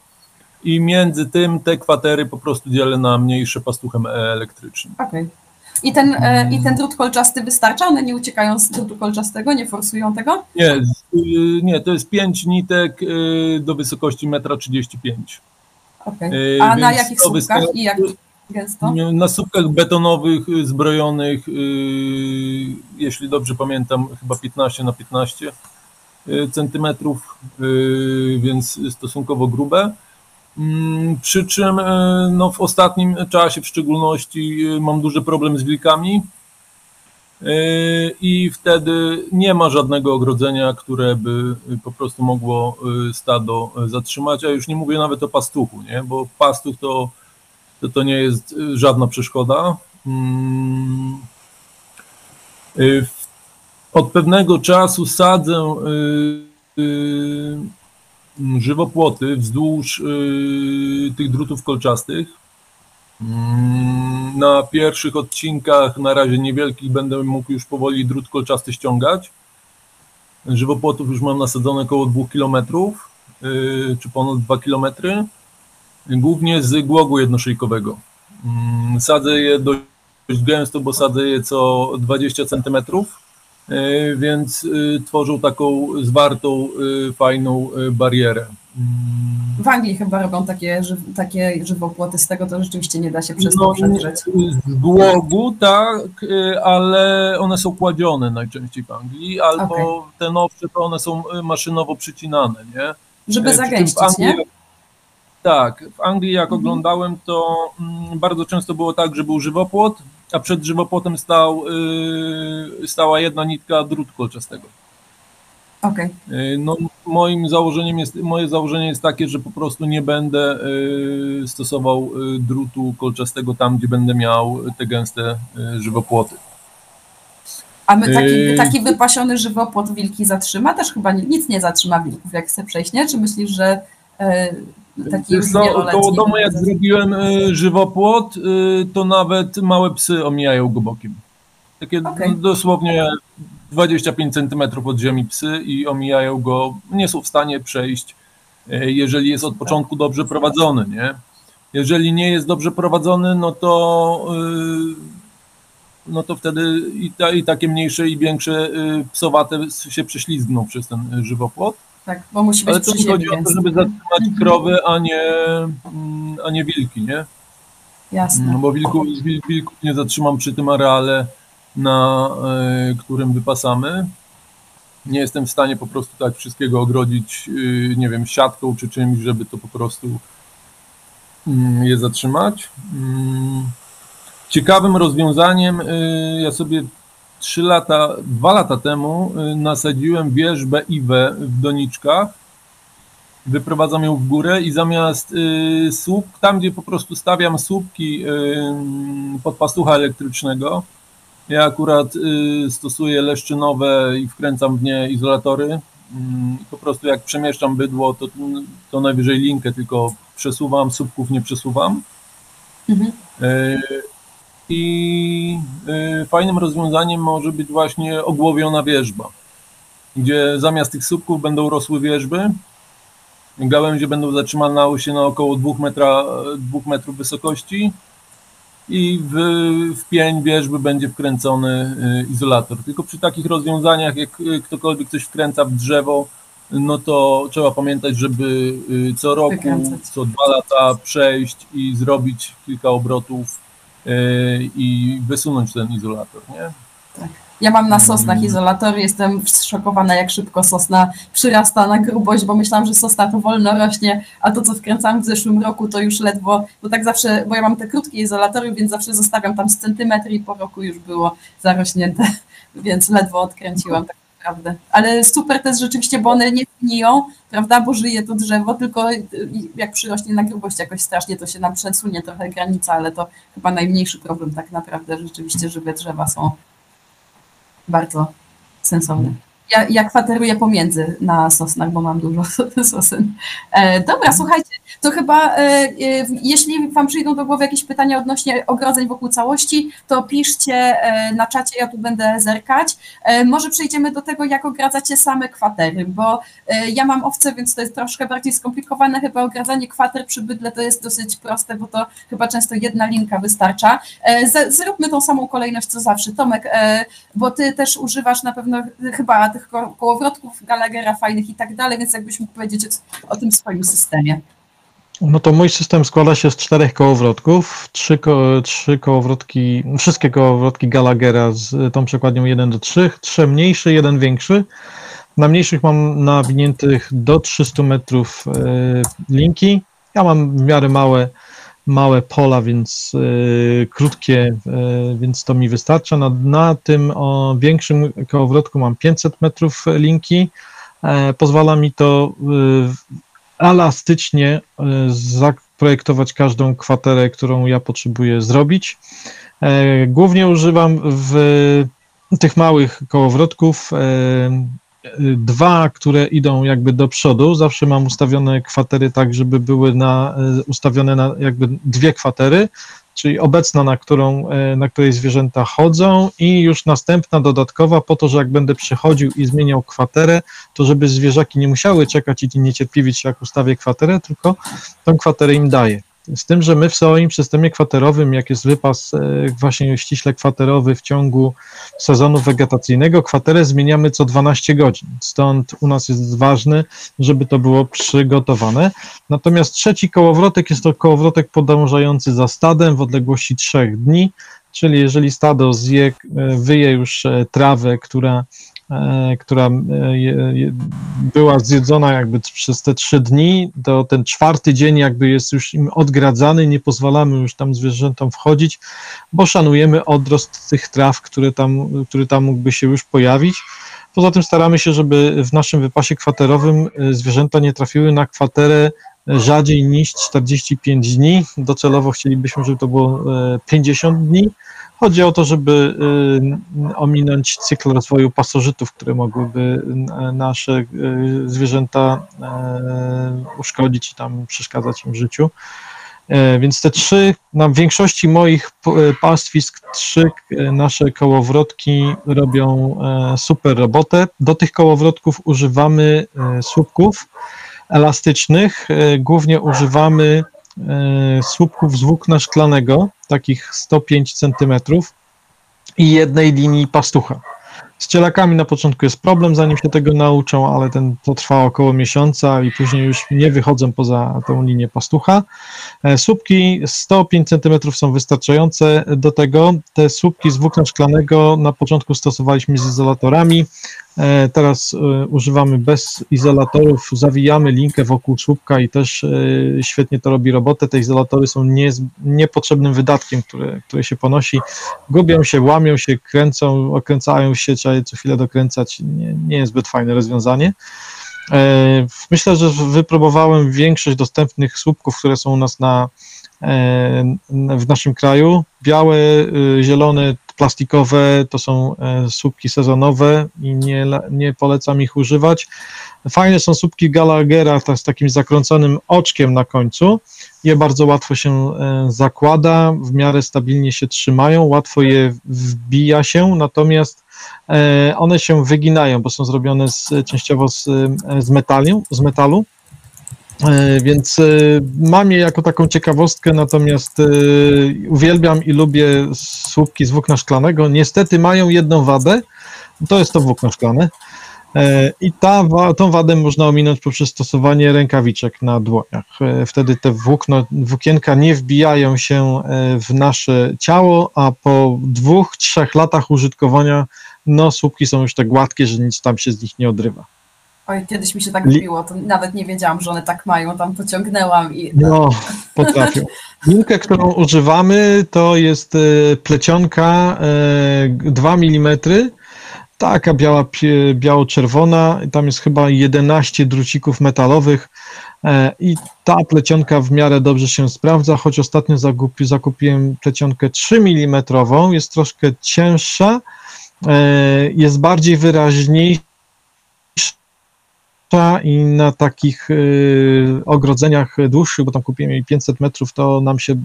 S6: i między tym te kwatery po prostu dzielę na mniejsze pastuchem elektrycznym.
S1: Okay. I ten, e, I ten drut kolczasty wystarcza? One nie uciekają z drutu kolczastego, nie forsują tego?
S6: Nie, y, nie to jest 5 nitek y, do wysokości 1,35 m.
S1: Okay. A na jakich słupkach i jak gęsto?
S6: Na słupkach betonowych, zbrojonych, y, jeśli dobrze pamiętam, chyba 15 na 15 centymetrów, więc stosunkowo grube. Mm, przy czym e, no, w ostatnim czasie w szczególności e, mam duży problem z wilkami e, i wtedy nie ma żadnego ogrodzenia, które by po prostu mogło stado zatrzymać, a już nie mówię nawet o pastuchu, nie? bo pastuch to, to, to nie jest żadna przeszkoda. Mm. Od pewnego czasu sadzę żywopłoty wzdłuż y, tych drutów kolczastych. Mm, na pierwszych odcinkach, na razie niewielkich, będę mógł już powoli drut kolczasty ściągać. Żywopłotów już mam nasadzone około 2 km, y, czy ponad 2 km, głównie z głogu jednoszyjkowego. Mm, sadzę je dość gęsto, bo sadzę je co 20 centymetrów więc e, tworzą taką zwartą, e, fajną barierę. Mm.
S1: W Anglii chyba robią takie, takie żywopłoty, z tego to rzeczywiście nie da się przez to no, przedrzeć.
S6: Z głogu tak, ale one są kładzione najczęściej w Anglii, albo okay. te nowsze to one są maszynowo przycinane, nie?
S1: Żeby zagęścić, Anglii, nie?
S6: Tak, w Anglii jak mhm. oglądałem, to mm, bardzo często było tak, że był żywopłot, a przed żywopłotem stał, y, stała jedna nitka drutu kolczastego.
S1: Okej.
S6: Y, No, moim założeniem jest, moje założenie jest takie, że po prostu nie będę y, stosował drutu kolczastego tam, gdzie będę miał te gęste żywopłoty.
S1: A my taki,
S6: Yy.
S1: taki wypasiony żywopłot wilki zatrzyma? Też chyba ni- nic nie zatrzyma wilków, jak chce przejść, nie? Czy myślisz, że taki już
S6: Wiesz co, koło domu jak zrobiłem y, żywopłot, y, to nawet małe psy omijają go bokiem. Takie
S1: Okej.
S6: dosłownie 25 centymetrów od ziemi psy i omijają go, nie są w stanie przejść, y, jeżeli jest od początku dobrze prowadzony, nie? Jeżeli nie jest dobrze prowadzony, no to no to wtedy i, ta, i takie mniejsze i większe psowate się prześlizgną przez ten żywopłot.
S1: Tak, bo musi być
S6: Ale to chodzi o to, żeby zatrzymać krowy, a nie, mm, a nie wilki, nie?
S1: Jasne.
S6: No bo wilków, wil- wilków nie zatrzymam przy tym areale, na e, którym wypasamy. Nie jestem w stanie po prostu tak wszystkiego ogrodzić, y, nie wiem, siatką czy czymś, żeby to po prostu mm, je zatrzymać. Mm. Ciekawym rozwiązaniem, y, ja sobie trzy lata, dwa lata temu y, nasadziłem wierzbę Iwę w doniczkach. Wyprowadzam ją w górę i zamiast y, słup, tam gdzie po prostu stawiam słupki y, pod pastucha elektrycznego, ja akurat y, stosuję leszczynowe i wkręcam w nie izolatory. Mm, Po prostu jak przemieszczam bydło, to, to najwyżej linkę tylko przesuwam, słupków nie przesuwam.
S1: Mhm.
S6: I y, fajnym rozwiązaniem może być właśnie ogłowiona wierzba, gdzie zamiast tych słupków będą rosły wierzby. Gałęzie będą zatrzymane się na około 2, metra, 2 metrów wysokości i w, w pień wierzby będzie wkręcony y, izolator. Tylko przy takich rozwiązaniach, jak y, ktokolwiek coś wkręca w drzewo, no to trzeba pamiętać, żeby co roku,
S1: Wykręcać.
S6: co dwa lata przejść i zrobić kilka obrotów i wysunąć ten izolator, nie?
S1: Ja mam na sosnach izolatory, jestem zszokowana, jak szybko sosna przyrasta na grubość, bo myślałam, że sosna to wolno rośnie, a to, co wkręcałam w zeszłym roku, to już ledwo, bo tak zawsze, bo ja mam te krótkie izolatory, więc zawsze zostawiam tam z centymetr i po roku już było zarośnięte, więc ledwo odkręciłam. Tak naprawdę. Ale super jest rzeczywiście, bo one nie gniją, prawda, bo żyje to drzewo, tylko jak przyrośnie na grubość jakoś strasznie, to się nam przesunie trochę granica, ale to chyba najmniejszy problem tak naprawdę, rzeczywiście żywe drzewa są bardzo sensowne. Ja, ja kwateruję pomiędzy na sosnach, bo mam dużo sosyn. E, dobra, słuchajcie, to chyba e, e, jeśli Wam przyjdą do głowy jakieś pytania odnośnie ogrodzeń wokół całości, to piszcie e, na czacie, ja tu będę zerkać. E, może przejdziemy do tego, jak ogradzacie same kwatery, bo e, ja mam owce, więc to jest troszkę bardziej skomplikowane. Chyba ogradzanie kwater przy bydle to jest dosyć proste, bo to chyba często jedna linka wystarcza. Z, zróbmy tą samą kolejność co zawsze. Tomek, bo Ty też używasz na pewno chyba tych ko- kołowrotków Gallaghera fajnych i tak dalej, więc jakbyś mógł powiedzieć o, tym swoim systemie.
S2: No to mój system składa się z czterech kołowrotków, trzy, ko trzy kołowrotki, wszystkie kołowrotki Gallaghera z tą przekładnią 1 do 3, trzy mniejsze, jeden większy. Na mniejszych mam nawiniętych do 300 metrów e, linki. Ja mam w miarę małe, małe pola, więc e, krótkie, e, więc to mi wystarcza. Na, na tym o większym kołowrotku mam 500 metrów linki. E, pozwala mi to e, elastycznie zaprojektować każdą kwaterę, którą ja potrzebuję zrobić. E, Głównie używam w tych małych kołowrotków e, dwa, które idą jakby do przodu. Zawsze mam ustawione kwatery tak, żeby były na, e, ustawione na jakby dwie kwatery, czyli obecna, na, którą, e, na której zwierzęta chodzą i już następna dodatkowa po to, że jak będę przychodził i zmieniał kwaterę, to żeby zwierzaki nie musiały czekać i niecierpliwić się, jak ustawię kwaterę, tylko tą kwaterę im daję. Z tym, że my w swoim systemie kwaterowym, jak jest wypas e, właśnie ściśle kwaterowy w ciągu sezonu wegetacyjnego, kwaterę zmieniamy co 12 godzin. Stąd u nas jest ważne, żeby to było przygotowane. Natomiast trzeci kołowrotek jest to kołowrotek podążający za stadem w odległości trzech dni, czyli jeżeli stado zje, e, wyje już e, trawę, która która e, je, je, była zjedzona jakby przez te trzy dni, to ten czwarty dzień jakby jest już im odgradzany, nie pozwalamy już tam zwierzętom wchodzić, bo szanujemy odrost tych traw, które tam, który tam mógłby się już pojawić. Poza tym staramy się, żeby w naszym wypasie kwaterowym e, zwierzęta nie trafiły na kwaterę rzadziej niż 45 dni. Docelowo chcielibyśmy, żeby to było 50 dni. Chodzi o to, żeby y, ominąć cykl rozwoju pasożytów, które mogłyby nasze y, zwierzęta y, uszkodzić i tam przeszkadzać im w życiu. Więc te trzy, na większości moich pastwisk, trzy nasze kołowrotki robią super robotę. Do tych kołowrotków używamy słupków elastycznych. Głównie używamy E, słupków z włókna szklanego, takich 105 cm i jednej linii pastucha. Z cielakami na początku jest problem, zanim się tego nauczą, ale ten, to trwa około miesiąca i później już nie wychodzą poza tą linię pastucha. E, słupki 105 cm są wystarczające do tego. Te słupki z włókna szklanego na początku stosowaliśmy z izolatorami, teraz e, używamy bez izolatorów, zawijamy linkę wokół słupka i też e, świetnie to robi robotę. Te izolatory są nie, niepotrzebnym wydatkiem, które, które się ponosi. Gubią się, łamią się, kręcą, okręcają się, trzeba je co chwilę dokręcać. Nie, nie jest zbyt fajne rozwiązanie. Myślę, że wypróbowałem większość dostępnych słupków, które są u nas na, w naszym kraju. Białe, zielone, plastikowe to są e, słupki sezonowe i nie, nie polecam ich używać. Fajne są słupki Gallaghera z takim zakręconym oczkiem na końcu. Je bardzo łatwo się e, zakłada, w miarę stabilnie się trzymają, łatwo je wbija się, natomiast e, one się wyginają, bo są zrobione z, częściowo z, z, metaliu, z metalu E, więc e, mam je jako taką ciekawostkę, natomiast e, uwielbiam i lubię słupki z włókna szklanego. Niestety mają jedną wadę, to jest to włókno szklane. I ta, tą wadę można ominąć poprzez stosowanie rękawiczek na dłoniach. Wtedy te włókno, włókienka nie wbijają się w nasze ciało, a po dwóch, trzech latach użytkowania no, słupki są już tak gładkie, że nic tam się z nich nie odrywa.
S1: Oj, kiedyś mi się tak robiło, to nawet nie wiedziałam, że one tak mają, tam pociągnęłam i...
S2: No, potrafią. Linkę, którą używamy, to jest e, plecionka 2 e, mm, taka biała, biało-czerwona, tam jest chyba 11 drucików metalowych e, i ta plecionka w miarę dobrze się sprawdza, choć ostatnio zakupi, zakupiłem plecionkę 3 mm, jest troszkę cięższa, jest bardziej wyraźniejsza, i na takich y, ogrodzeniach dłuższych, bo tam kupiłem 500 metrów, to nam się y,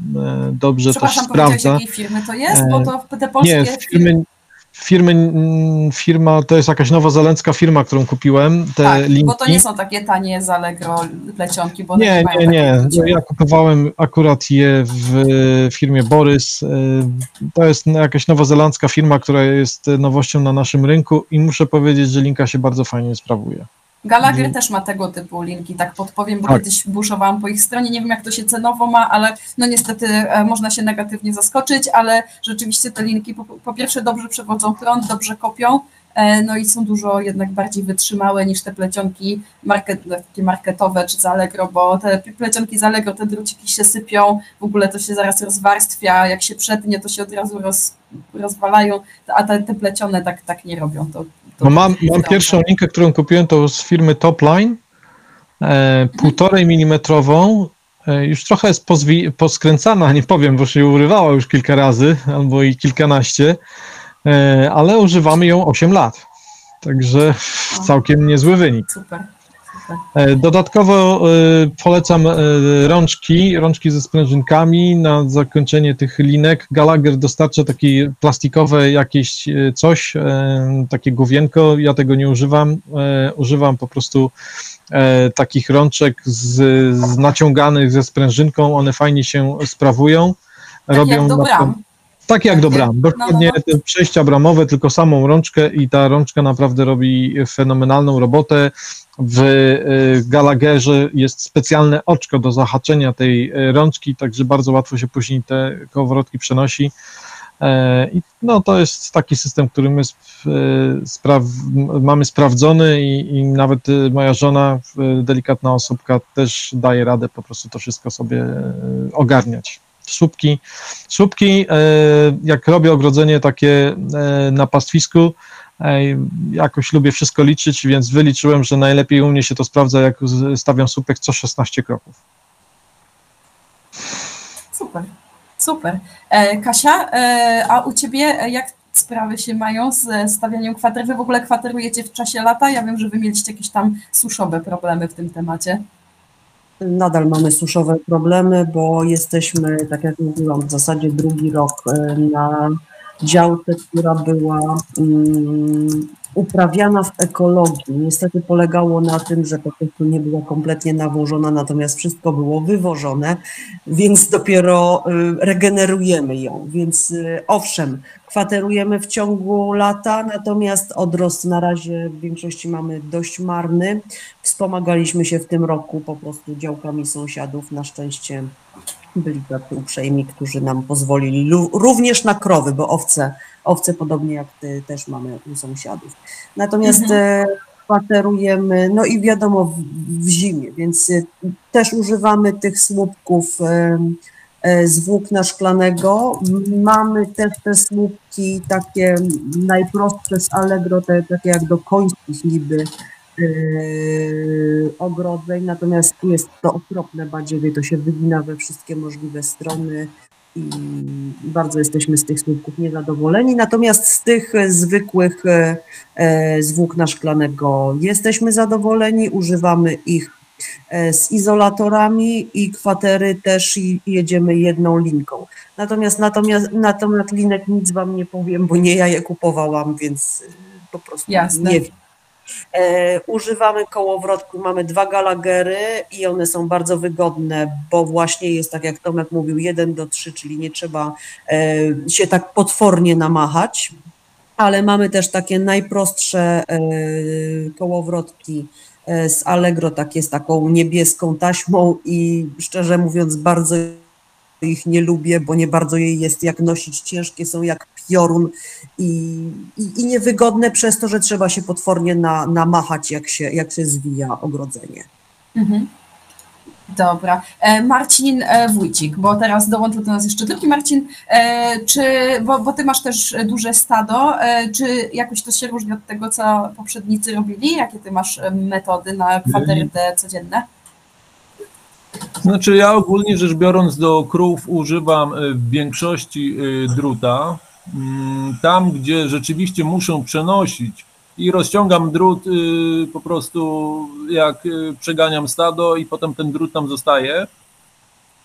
S2: dobrze też sprawdza.
S1: jakiej firmy to jest? Bo to te polskie
S2: Nie, firmy, firmy, mm, firma, to jest jakaś nowozelandzka firma, którą kupiłem, te
S1: tak,
S2: linki.
S1: bo to nie są takie tanie z Allegro plecionki, bo
S2: nie, nie, nie, ja kupowałem akurat je w firmie Borys, y, to jest jakaś nowozelandzka firma, która jest nowością na naszym rynku i muszę powiedzieć, że linka się bardzo fajnie sprawuje.
S1: Gallagher też ma tego typu linki, tak podpowiem, bo tak. kiedyś buszowałam po ich stronie, nie wiem jak to się cenowo ma, ale no niestety e, można się negatywnie zaskoczyć, ale rzeczywiście te linki po, po pierwsze dobrze przewodzą prąd, dobrze kopią, e, no i są dużo jednak bardziej wytrzymałe niż te plecionki market, takie marketowe czy z Allegro, bo te plecionki z Allegro, te druciki się sypią, w ogóle to się zaraz rozwarstwia, jak się przetnie, to się od razu roz, rozwalają, a te, te plecione tak, tak nie robią. To,
S2: no mam, mam pierwszą linkę, którą kupiłem, to z firmy Topline, e, półtorej milimetrową, e, już trochę jest pozwi, poskręcana, nie powiem, bo się urywała już kilka razy, albo i kilkanaście, e, ale używamy ją 8 lat. Także całkiem niezły wynik.
S1: Super.
S2: E, dodatkowo e, polecam e, rączki, rączki ze sprężynkami na zakończenie tych linek. Gallagher dostarcza takie plastikowe jakieś coś, takie główienko. Ja tego nie używam. Używam po prostu takich rączek z, z naciąganych ze sprężynką. One fajnie się sprawują.
S1: Tak Robią jak do
S2: Tak jak do bram. Dokładnie no, no, te przejścia bramowe, tylko samą rączkę i ta rączka naprawdę robi fenomenalną robotę. W y, Gallagherze jest specjalne oczko do zahaczenia tej y, rączki, także bardzo łatwo się później te kołowrotki przenosi. E, I no, to jest taki system, który my spraw, mamy sprawdzony i, i nawet moja żona, delikatna osobka, też daje radę po prostu to wszystko sobie ogarniać. Słupki, słupki jak robię ogrodzenie takie na pastwisku, jakoś lubię wszystko liczyć, więc wyliczyłem, że najlepiej u mnie się to sprawdza, jak stawiam słupek co 16 kroków.
S1: Super, super. E, Kasia, e, a u Ciebie jak sprawy się mają z stawianiem kwater? Wy w ogóle kwaterujecie w czasie lata? Ja wiem, że Wy mieliście jakieś tam suszowe problemy w tym temacie.
S3: Nadal mamy suszowe problemy, bo jesteśmy, tak jak mówiłam, w zasadzie drugi rok e, na działce, która była um, uprawiana w ekologii. Niestety polegało na tym, że po prostu nie była kompletnie nawożona, natomiast wszystko było wywożone, więc dopiero y, regenerujemy ją. Więc y, owszem, kwaterujemy w ciągu lata, natomiast odrost na razie w większości mamy dość marny. Wspomagaliśmy się w tym roku po prostu działkami sąsiadów. Na szczęście byli tacy uprzejmi, którzy nam pozwolili również na krowy, bo owce, owce podobnie jak ty też mamy u sąsiadów. Natomiast mhm. kwaterujemy, no i wiadomo w, w, zimie, więc e, też używamy tych słupków e, e, z włókna szklanego. Mamy też te słupki takie najprostsze z Allegro, te, takie jak do końskich niby, Yy, ogrodzeń, natomiast jest to okropne badziewie, to się wygina we wszystkie możliwe strony i bardzo jesteśmy z tych słupków niezadowoleni. Natomiast z tych zwykłych e, e, z włókna szklanego jesteśmy zadowoleni, używamy ich e, z izolatorami i kwatery też i jedziemy jedną linką. Natomiast natomiast natomiast linek nic wam nie powiem, bo nie ja je kupowałam, więc po prostu Jasne. nie wiem. E, używamy kołowrotku, mamy dwa galagery i one są bardzo wygodne, bo właśnie jest tak jak Tomek mówił, 1 do 3, czyli nie trzeba e, się tak potwornie namachać, ale mamy też takie najprostsze e, kołowrotki z Allegro, takie z taką niebieską taśmą i szczerze mówiąc bardzo ich nie lubię, bo nie bardzo jej jest jak nosić, ciężkie są jak piorun i, i, i niewygodne przez to, że trzeba się potwornie na, namachać, jak się, jak się zwija ogrodzenie. Mhm.
S1: Dobra. E, Marcin e, Wójcik, bo teraz dołączył do nas jeszcze drugi Marcin. E, czy, bo, bo ty masz też duże stado, czy jakoś to się różni od tego, co poprzednicy robili? Jakie ty masz metody na kwatery te codzienne?
S6: Znaczy ja ogólnie rzecz biorąc do krów używam w większości druta, Mm, tam, gdzie rzeczywiście muszą przenosić i rozciągam drut y, po prostu jak y, przeganiam stado i potem ten drut tam zostaje.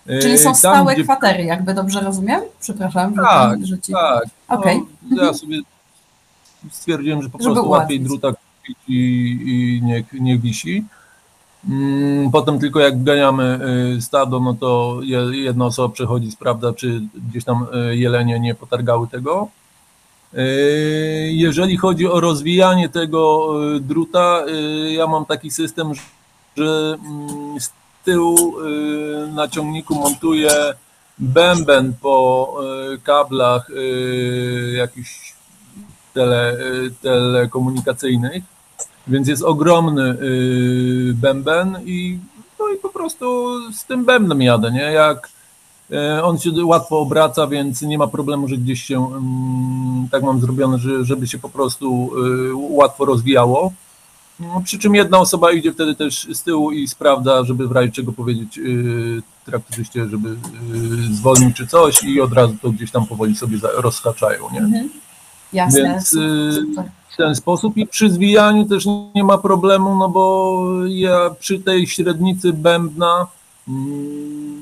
S1: Y, Czyli są stałe gdzie... kwatery, jakby dobrze rozumiem? Przepraszam.
S6: Tak, że ci... tak. Okay. No, ja sobie stwierdziłem, że po Żeby prostu łatwiej druta kupić i, i niech, niech wisi. Mm, potem tylko jak ganiamy stado, no to jedna osoba przechodzi, sprawdza, czy gdzieś tam jelenie nie potargały tego. Y, jeżeli chodzi o rozwijanie tego druta, ja mam taki system, że mm, z tyłu na ciągniku montuję bęben po kablach jakichś tele, telekomunikacyjnych więc jest ogromny bęben i, no i po prostu z tym bębnem jadę, nie? Jak on się łatwo obraca, więc nie ma problemu, że gdzieś się mm, tak mam zrobione, że, żeby się po prostu y, łatwo rozwijało. No, przy czym jedna osoba idzie wtedy też z tyłu i sprawdza, żeby w razie czego powiedzieć traktorzyście, żeby zwolnił czy coś i od razu to gdzieś tam powoli sobie rozhaczają, nie? Mhm.
S1: Jasne. Więc, super
S6: ten sposób i przy zwijaniu też nie ma problemu, no bo ja przy tej średnicy bębna, mm,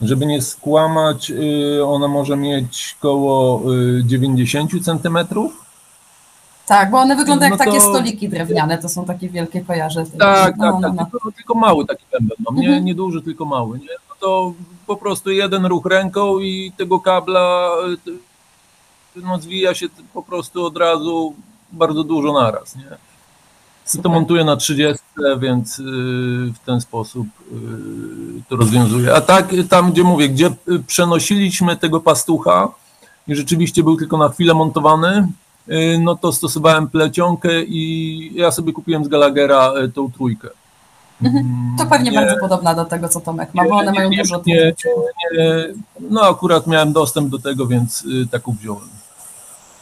S6: żeby nie skłamać, y, ona może mieć koło 90 y, centymetrów.
S1: Tak, bo one wyglądają no jak to... takie stoliki drewniane, to są takie wielkie kojarze.
S6: Tak, no, tak, no, tak. No. Tylko, tylko, mały taki bęben, no, nie, mhm. nie duży, tylko mały. Nie? No to po prostu jeden ruch ręką i tego kabla no, zwija się po prostu od razu bardzo dużo naraz, nie? To montuję na 30 chcę, więc y, w ten sposób y, to rozwiązuję. A tak, tam gdzie mówię, gdzie y, przenosiliśmy tego pastucha i rzeczywiście był tylko na chwilę montowany, y, no to stosowałem plecionkę i ja sobie kupiłem z Gallaghera y, tą trójkę.
S1: To pewnie
S6: Nie,
S1: bardzo podobna do tego, co Tomek ma, bo
S6: nie,
S1: one mają
S6: nie,
S1: dużo
S6: nie, nie, No akurat miałem dostęp do tego, więc y, taką wziąłem.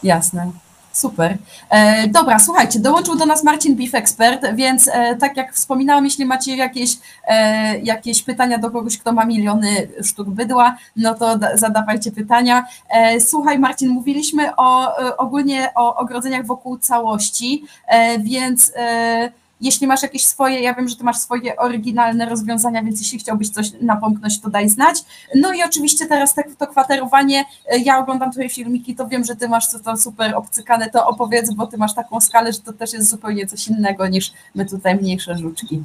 S1: Jasne. Super. E, dobra, słuchajcie, dołączył do nas Marcin Beef Expert, więc e, tak jak wspominałam, jeśli macie jakieś, e, jakieś pytania do kogoś, kto ma miliony sztuk bydła, no to da, zadawajcie pytania. E, słuchaj Marcin, mówiliśmy o, e, ogólnie o ogrodzeniach wokół całości, e, więc jeśli masz jakieś swoje, ja wiem, że ty masz swoje oryginalne rozwiązania, więc jeśli chciałbyś coś napomknąć, to daj znać. No i oczywiście teraz tak, to kwaterowanie, e, ja oglądam twoje filmiki, to wiem, że ty masz to, to super obcykane, to opowiedz, bo ty masz taką skalę, że to też jest zupełnie coś innego niż my tutaj mniejsze żuczki.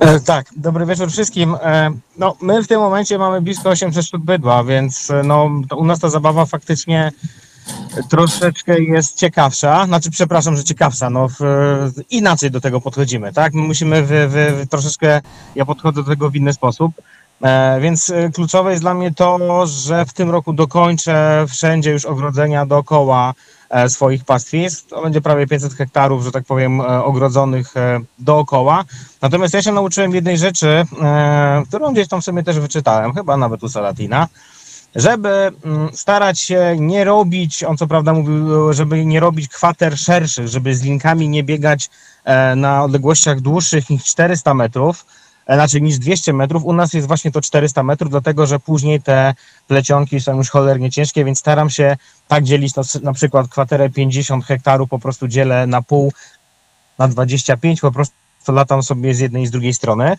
S7: E, tak, dobry wieczór wszystkim. E, no, my w tym momencie mamy blisko 800 sztuk bydła, więc no, u nas ta zabawa faktycznie troszeczkę jest ciekawsza. Znaczy, przepraszam, że ciekawsza. No, w, inaczej do tego podchodzimy, tak? My musimy wy, wy, troszeczkę, ja podchodzę do tego w inny sposób. E, więc e, kluczowe jest dla mnie to, że w tym roku dokończę wszędzie już ogrodzenia dookoła e, swoich pastwisk. To będzie prawie 500 hektarów, że tak powiem, e, ogrodzonych e, dookoła. Natomiast ja się nauczyłem jednej rzeczy, e, którą gdzieś tam sobie też wyczytałem, chyba nawet u Salatina, żeby mm, starać się nie robić, on co prawda mówił, żeby nie robić kwater szerszych, żeby z linkami nie biegać e, na odległościach dłuższych niż 400 metrów, e, znaczy niż 200 metrów. U nas jest właśnie to 400 metrów, dlatego że później te plecionki są już cholernie ciężkie, więc staram się tak dzielić na, na przykład kwaterę 50 hektarów, po prostu dzielę na pół, na 25, po prostu latam sobie z jednej i z drugiej strony.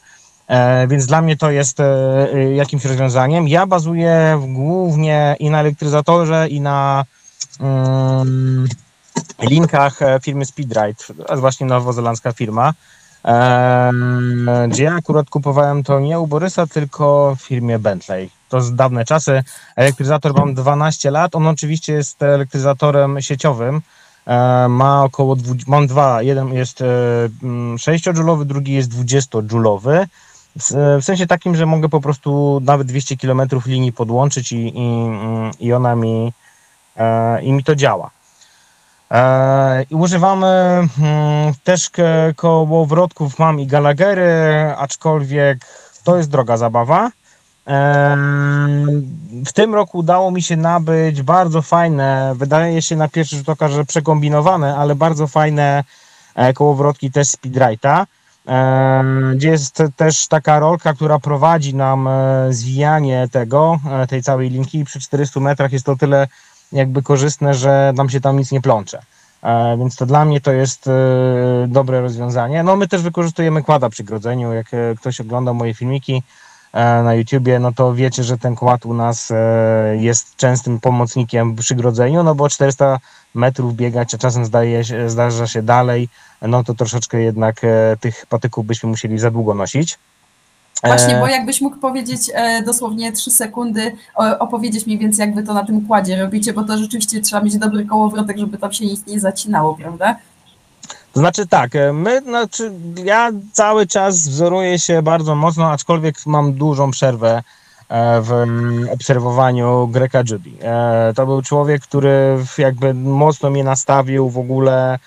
S7: E, więc dla mnie to jest e, e, jakimś rozwiązaniem. Ja bazuję głównie i na elektryzatorze, i na mm, linkach firmy Speedride. Jest właśnie nowozelandzka firma. Gdzie ja akurat kupowałem to nie u Borysa, tylko w firmie Bentley. To z dawne czasy. Elektryzator mam 12 lat. On oczywiście jest elektryzatorem sieciowym. Ma około, mam dwa, jeden jest e, mm, 6-dżulowy, drugi jest 20-dżulowy. W, w sensie takim, że mogę po prostu nawet 200 km linii podłączyć i, i, i ona mi, e, i mi to działa. E, I używamy mm, też kołowrotków, mam i Gallaghery, aczkolwiek to jest droga zabawa. W tym roku udało mi się nabyć bardzo fajne, wydaje się na pierwszy rzut oka, że przekombinowane, ale bardzo fajne e, kołowrotki też Speedrite'a, gdzie jest też taka rolka, która prowadzi nam e, zwijanie tego, e, tej całej linki przy 400 metrach jest to tyle jakby korzystne, że nam się tam nic nie plącze. E, Więc to dla mnie to jest dobre rozwiązanie. No my też wykorzystujemy kłada przy grodzeniu. Jak ktoś ogląda moje filmiki na YouTubie, no to wiecie, że ten kład u nas e, jest częstym pomocnikiem przy grodzeniu, no bo 400 metrów biegać, a czasem zdaje się, zdarza się dalej, no to troszeczkę jednak e, tych patyków byśmy musieli za długo nosić.
S1: Właśnie,
S7: E,
S1: bo jakbyś mógł powiedzieć e, dosłownie trzy sekundy, o, opowiedzieć mniej więcej, jak wy to na tym kładzie robicie, bo to rzeczywiście trzeba mieć dobry kołowrotek, żeby tam się nic nie zacinało, prawda?
S7: Znaczy tak, e, my, znaczy ja cały czas wzoruję się bardzo mocno, aczkolwiek mam dużą przerwę e, w obserwowaniu Greka Judy. E, To był człowiek, który jakby mocno mnie nastawił w ogóle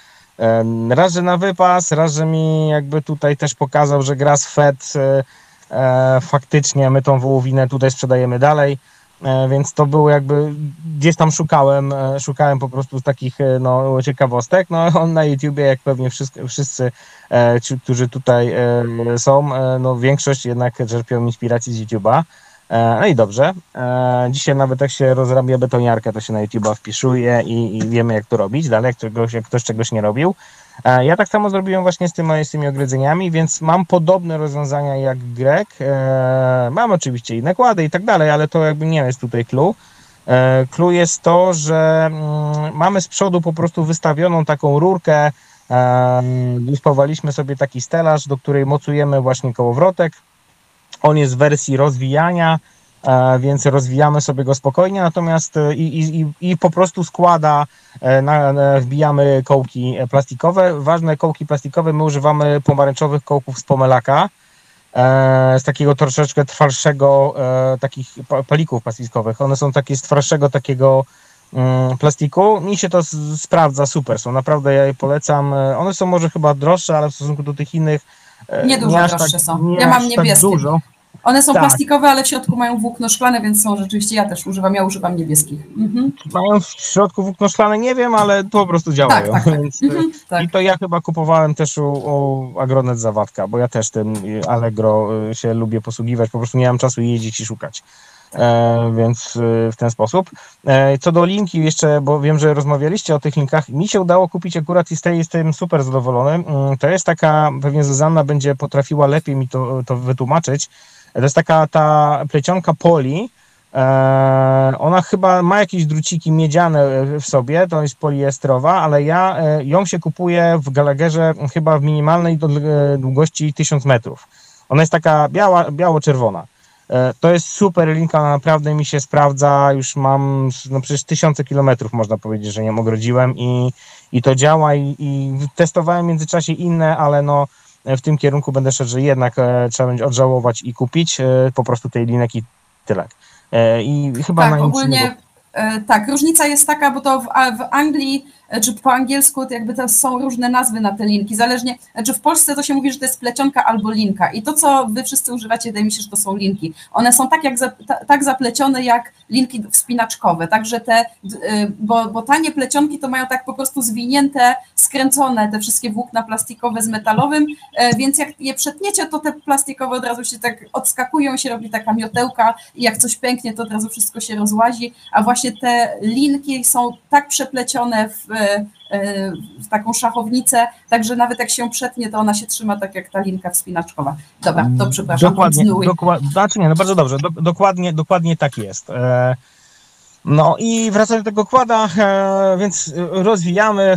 S7: raz, że na wypas, raz, że mi jakby tutaj też pokazał, że grass fed e, e, faktycznie my tą wołowinę tutaj sprzedajemy dalej. E, Więc to było jakby, gdzieś tam szukałem, e, szukałem po prostu takich e, no, ciekawostek. No on na YouTubie, jak pewnie wszyscy, wszyscy ci, którzy tutaj są, no większość jednak czerpią inspiracji z YouTuba. E, No i dobrze. Dzisiaj nawet jak się rozrabia betoniarkę, to się na YouTuba wpiszuje i, i wiemy jak to robić dalej, jak, czegoś, jak ktoś czegoś nie robił. E, Ja tak samo zrobiłem właśnie z, tym, z tymi ogrodzeniami, więc mam podobne rozwiązania jak Greg. E, Mam oczywiście i nakłady i tak dalej, ale to jakby nie jest tutaj clue. E, Clue jest to, że mm, mamy z przodu po prostu wystawioną taką rurkę. Wyspawaliśmy sobie taki stelaż, do której mocujemy właśnie kołowrotek. On jest w wersji rozwijania więc rozwijamy sobie go spokojnie, natomiast e, i, i, i- po prostu składa, e, na, na, wbijamy kołki e, plastikowe. Ważne kołki plastikowe, my używamy pomarańczowych kołków z pomelaka, e, z takiego troszeczkę trwalszego, e, takich pa- palików plastikowych. One są takie z twardszego takiego mm, plastiku. Mi się to sprawdza super, są naprawdę, ja je polecam. E, One są może chyba droższe, ale w stosunku do tych innych e,
S1: Nie dużo
S7: aż
S1: droższe są.
S7: nie
S1: Ja mam
S7: tak
S1: niebieskie.
S7: dużo.
S1: One są
S7: Tak.
S1: plastikowe, ale w środku mają włókno szklane, więc są rzeczywiście, ja też używam, ja używam niebieskich. Mhm.
S7: Mają w środku włókno szklane, nie wiem, ale po prostu działają.
S1: Tak, tak, tak.
S7: Więc, e,
S1: Mhm, tak.
S7: I to ja chyba kupowałem też u, u Agronet Zawadka, bo ja też tym y, Allegro y, się lubię posługiwać, po prostu nie mam czasu jeździć i szukać. E, więc y, w ten sposób. E, co do linki jeszcze, bo wiem, że rozmawialiście o tych linkach, mi się udało kupić akurat i z tej jestem super zadowolony. Mm, To jest taka, pewnie Zuzanna będzie potrafiła lepiej mi to, to wytłumaczyć. To jest taka ta plecionka poli, E, Ona chyba ma jakieś druciki miedziane w sobie, to jest poliestrowa, ale ja e, ją się kupuję w Gallagherze chyba w minimalnej e, długości 1000 metrów. Ona jest taka biała, biało-czerwona. To jest super linka, naprawdę mi się sprawdza, już mam no przecież tysiące kilometrów można powiedzieć, że ją ogrodziłem i, i to działa i, i testowałem w międzyczasie inne, ale no w tym kierunku będę szedł, że jednak e, trzeba będzie odżałować i kupić e, po prostu tej linek i tyle. E, I chyba
S1: Tak, ogólnie tak, różnica jest taka, bo to w, w Anglii czy po angielsku to jakby to są różne nazwy na te linki, zależnie, znaczy w Polsce to się mówi, że to jest plecionka albo linka? I to, co wy wszyscy używacie, wydaje mi się, że to są linki. One są tak, jak za, ta, tak zaplecione jak linki wspinaczkowe, także te, y, bo, bo tanie plecionki to mają tak po prostu zwinięte, skręcone te wszystkie włókna plastikowe z metalowym, e, więc jak je przetniecie, to te plastikowe od razu się tak odskakują, się robi taka miotełka i jak coś pęknie, to od razu wszystko się rozłazi, a właśnie te linki są tak przeplecione w, e, e, w taką szachownicę, także nawet jak się przetnie, to ona się trzyma tak jak ta linka wspinaczkowa. Dobra, to przepraszam,
S7: Dokładnie,
S1: kontynuuj.
S7: dokładnie, znaczy nie, no bardzo dobrze, do, dokładnie, dokładnie tak jest. E, no i wracając do tego kłada, e, więc rozwijamy e,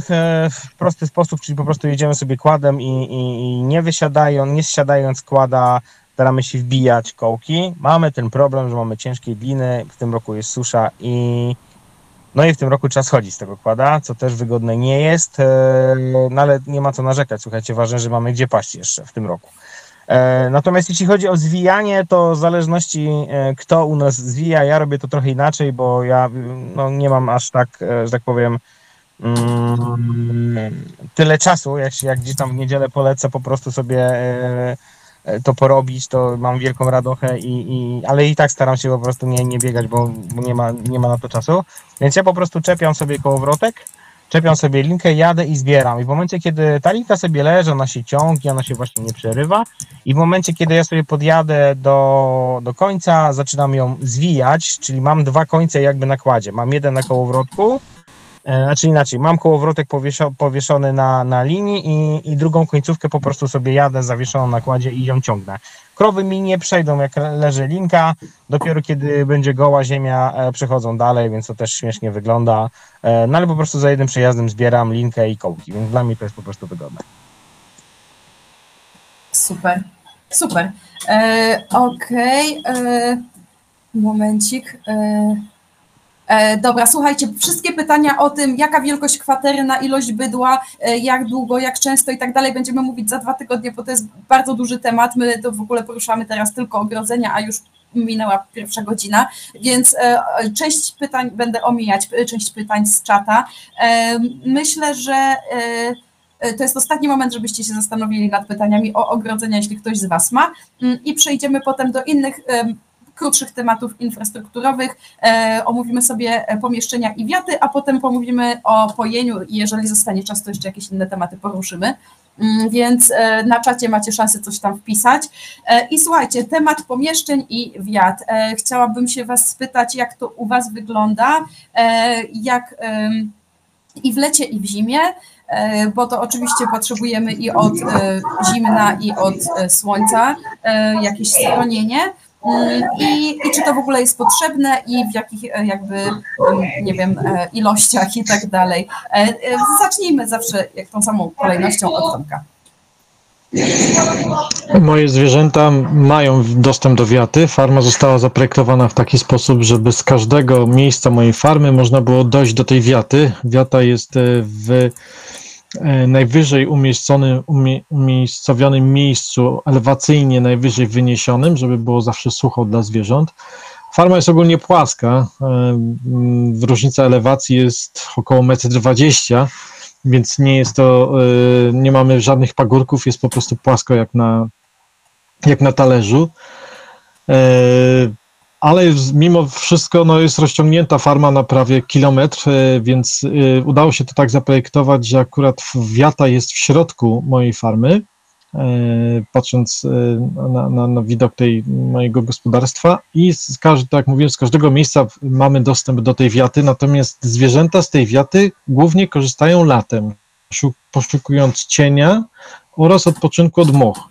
S7: w prosty sposób, czyli po prostu jedziemy sobie kładem i, i, i nie wysiadając, nie zsiadając kłada, staramy się wbijać kołki. Mamy ten problem, że mamy ciężkie gliny, w tym roku jest susza i no i w tym roku trzeba schodzić z tego kłada, co też wygodne nie jest, e, no ale nie ma co narzekać, słuchajcie, ważne, że mamy gdzie paść jeszcze w tym roku. E, Natomiast jeśli chodzi o zwijanie, to w zależności e, kto u nas zwija, ja robię to trochę inaczej, bo ja no, nie mam aż tak, że tak powiem, mm, tyle czasu, jak, jak gdzieś tam w niedzielę polecę po prostu sobie to porobić, to mam wielką radochę, i, i, ale i tak staram się po prostu nie, nie biegać, bo, nie, ma, nie ma na to czasu. Więc ja po prostu czepiam sobie kołowrotek, czepiam sobie linkę, jadę i zbieram. I w momencie, kiedy ta linka sobie leży, ona się ciągnie, ona się właśnie nie przerywa. I w momencie, kiedy ja sobie podjadę do, do końca, zaczynam ją zwijać, czyli mam dwa końce jakby na kładzie. Mam jeden na kołowrotku, e, znaczy inaczej, mam kołowrotek powieszo, powieszony na, na linii i, i drugą końcówkę po prostu sobie jadę zawieszoną na kładzie i ją ciągnę. Krowy mi nie przejdą, jak le- leży linka, dopiero kiedy będzie goła ziemia, e, przechodzą dalej, więc to też śmiesznie wygląda. E, No ale po prostu za jednym przejazdem zbieram linkę i kołki, więc dla mnie to jest po prostu wygodne.
S1: Super, super. E, Okej, e, momencik. E, e, dobra, słuchajcie, wszystkie pytania o tym, jaka wielkość kwatery na ilość bydła, e, jak długo, jak często i tak dalej, będziemy mówić za dwa tygodnie, bo to jest bardzo duży temat. My to w ogóle poruszamy teraz tylko ogrodzenia, a już minęła pierwsza godzina, więc e, część pytań będę omijać, e, część pytań z czata. E, Myślę, że e, E, To jest ostatni moment, żebyście się zastanowili nad pytaniami o ogrodzenia, jeśli ktoś z Was ma. Mm, I przejdziemy potem do innych krótszych tematów infrastrukturowych. E, Omówimy sobie e, pomieszczenia i wiaty, a potem pomówimy o pojeniu i jeżeli zostanie czas, to jeszcze jakieś inne tematy poruszymy. Mm, Więc e, na czacie macie szansę coś tam wpisać. I słuchajcie, temat pomieszczeń i wiat. Chciałabym się Was spytać, jak to u Was wygląda, jak i w lecie, i w zimie, bo to oczywiście potrzebujemy i od zimna, i od słońca jakieś schronienie. I, I czy to w ogóle jest potrzebne i w jakich e, jakby, nie wiem, e, ilościach i tak dalej. E, Zacznijmy zawsze jak tą samą kolejnością od Tomka.
S2: Moje zwierzęta mają dostęp do wiaty. Farma została zaprojektowana w taki sposób, żeby z każdego miejsca mojej farmy można było dojść do tej wiaty. Wiata jest w najwyżej umiejsconym, umie, umiejscowionym miejscu, elewacyjnie najwyżej wyniesionym, żeby było zawsze sucho dla zwierząt. Farma jest ogólnie płaska. E, różnica elewacji jest około 1,20 m więc nie jest to, e, nie mamy żadnych pagórków, jest po prostu płasko jak na, jak na talerzu. E, ale mimo wszystko no, jest rozciągnięta farma na prawie kilometr, e, więc udało się to tak zaprojektować, że akurat wiata jest w środku mojej farmy E, patrząc e, na, na, na, widok tej mojego gospodarstwa i z każdy, tak jak mówiłem, z każdego miejsca mamy dostęp do tej wiaty, natomiast zwierzęta z tej wiaty głównie korzystają latem, poszukując cienia oraz odpoczynku od moch.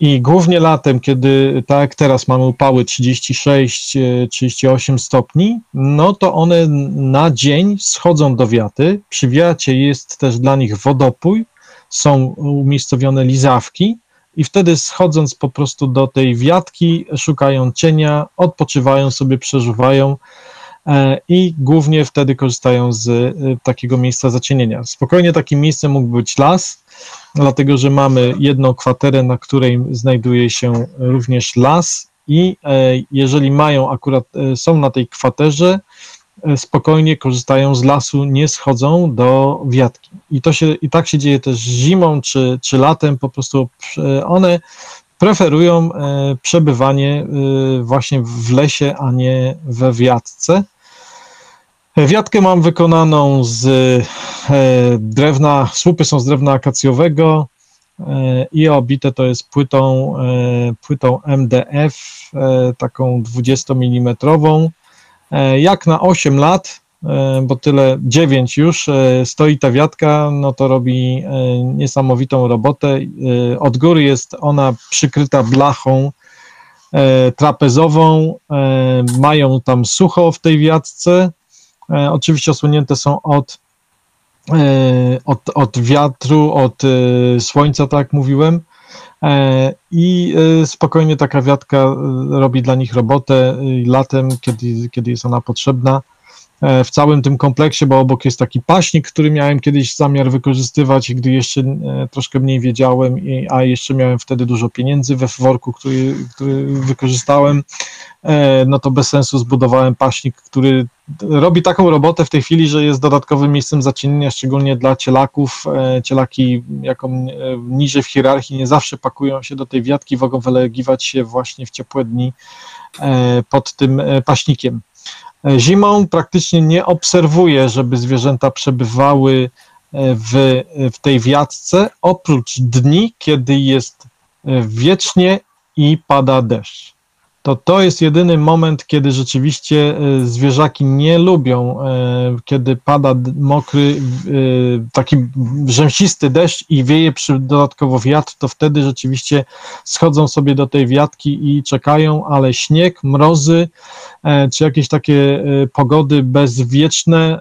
S2: I głównie latem, kiedy tak teraz mamy upały 36-38 stopni, no to one na dzień schodzą do wiaty. Przy wiacie jest też dla nich wodopój, są umiejscowione lizawki i wtedy schodząc po prostu do tej wiatki, szukają cienia, odpoczywają sobie, przeżywają e, i głównie wtedy korzystają z e, takiego miejsca zacienienia. Spokojnie takim miejscem mógł być las, dlatego że mamy jedną kwaterę, na której znajduje się również las i e, jeżeli mają akurat, są na tej kwaterze, E, spokojnie korzystają z lasu, nie schodzą do wiatki. I to się, i tak się dzieje też zimą czy, czy latem, po prostu one preferują e, przebywanie e, właśnie w lesie, a nie we wiatce. Wiatkę mam wykonaną z drewna, słupy są z drewna akacjowego i obite to jest płytą, płytą MDF, taką 20 mm E, jak na 8 lat, e, bo tyle 9 już e, stoi ta wiatka, no to robi niesamowitą robotę. Od góry jest ona przykryta blachą trapezową, mają tam sucho w tej wiatce. Oczywiście osłonięte są od, od, od wiatru, od słońca, tak jak mówiłem. E, i e, spokojnie taka wiatka e, robi dla nich robotę latem, kiedy, kiedy jest ona potrzebna. W całym tym kompleksie, bo obok jest taki paśnik, który miałem kiedyś zamiar wykorzystywać, gdy jeszcze troszkę mniej wiedziałem, a jeszcze miałem wtedy dużo pieniędzy we worku, który, który wykorzystałem, no to bez sensu zbudowałem paśnik, który robi taką robotę w tej chwili, że jest dodatkowym miejscem zacienienia, szczególnie dla cielaków. E, cielaki jako e, niżej w hierarchii nie zawsze pakują się do tej wiatki, mogą wylegiwać się właśnie w ciepłe dni e, pod tym paśnikiem. Zimą praktycznie nie obserwuję, żeby zwierzęta przebywały w, w tej wiatce, oprócz dni, kiedy jest wiecznie i pada deszcz. To to jest jedyny moment, kiedy rzeczywiście e, zwierzaki nie lubią, e, kiedy pada mokry, e, taki rzęsisty deszcz i wieje przy dodatkowo wiatr, to wtedy rzeczywiście schodzą sobie do tej wiatki i czekają, ale śnieg, mrozy, czy jakieś takie pogody bezwieczne,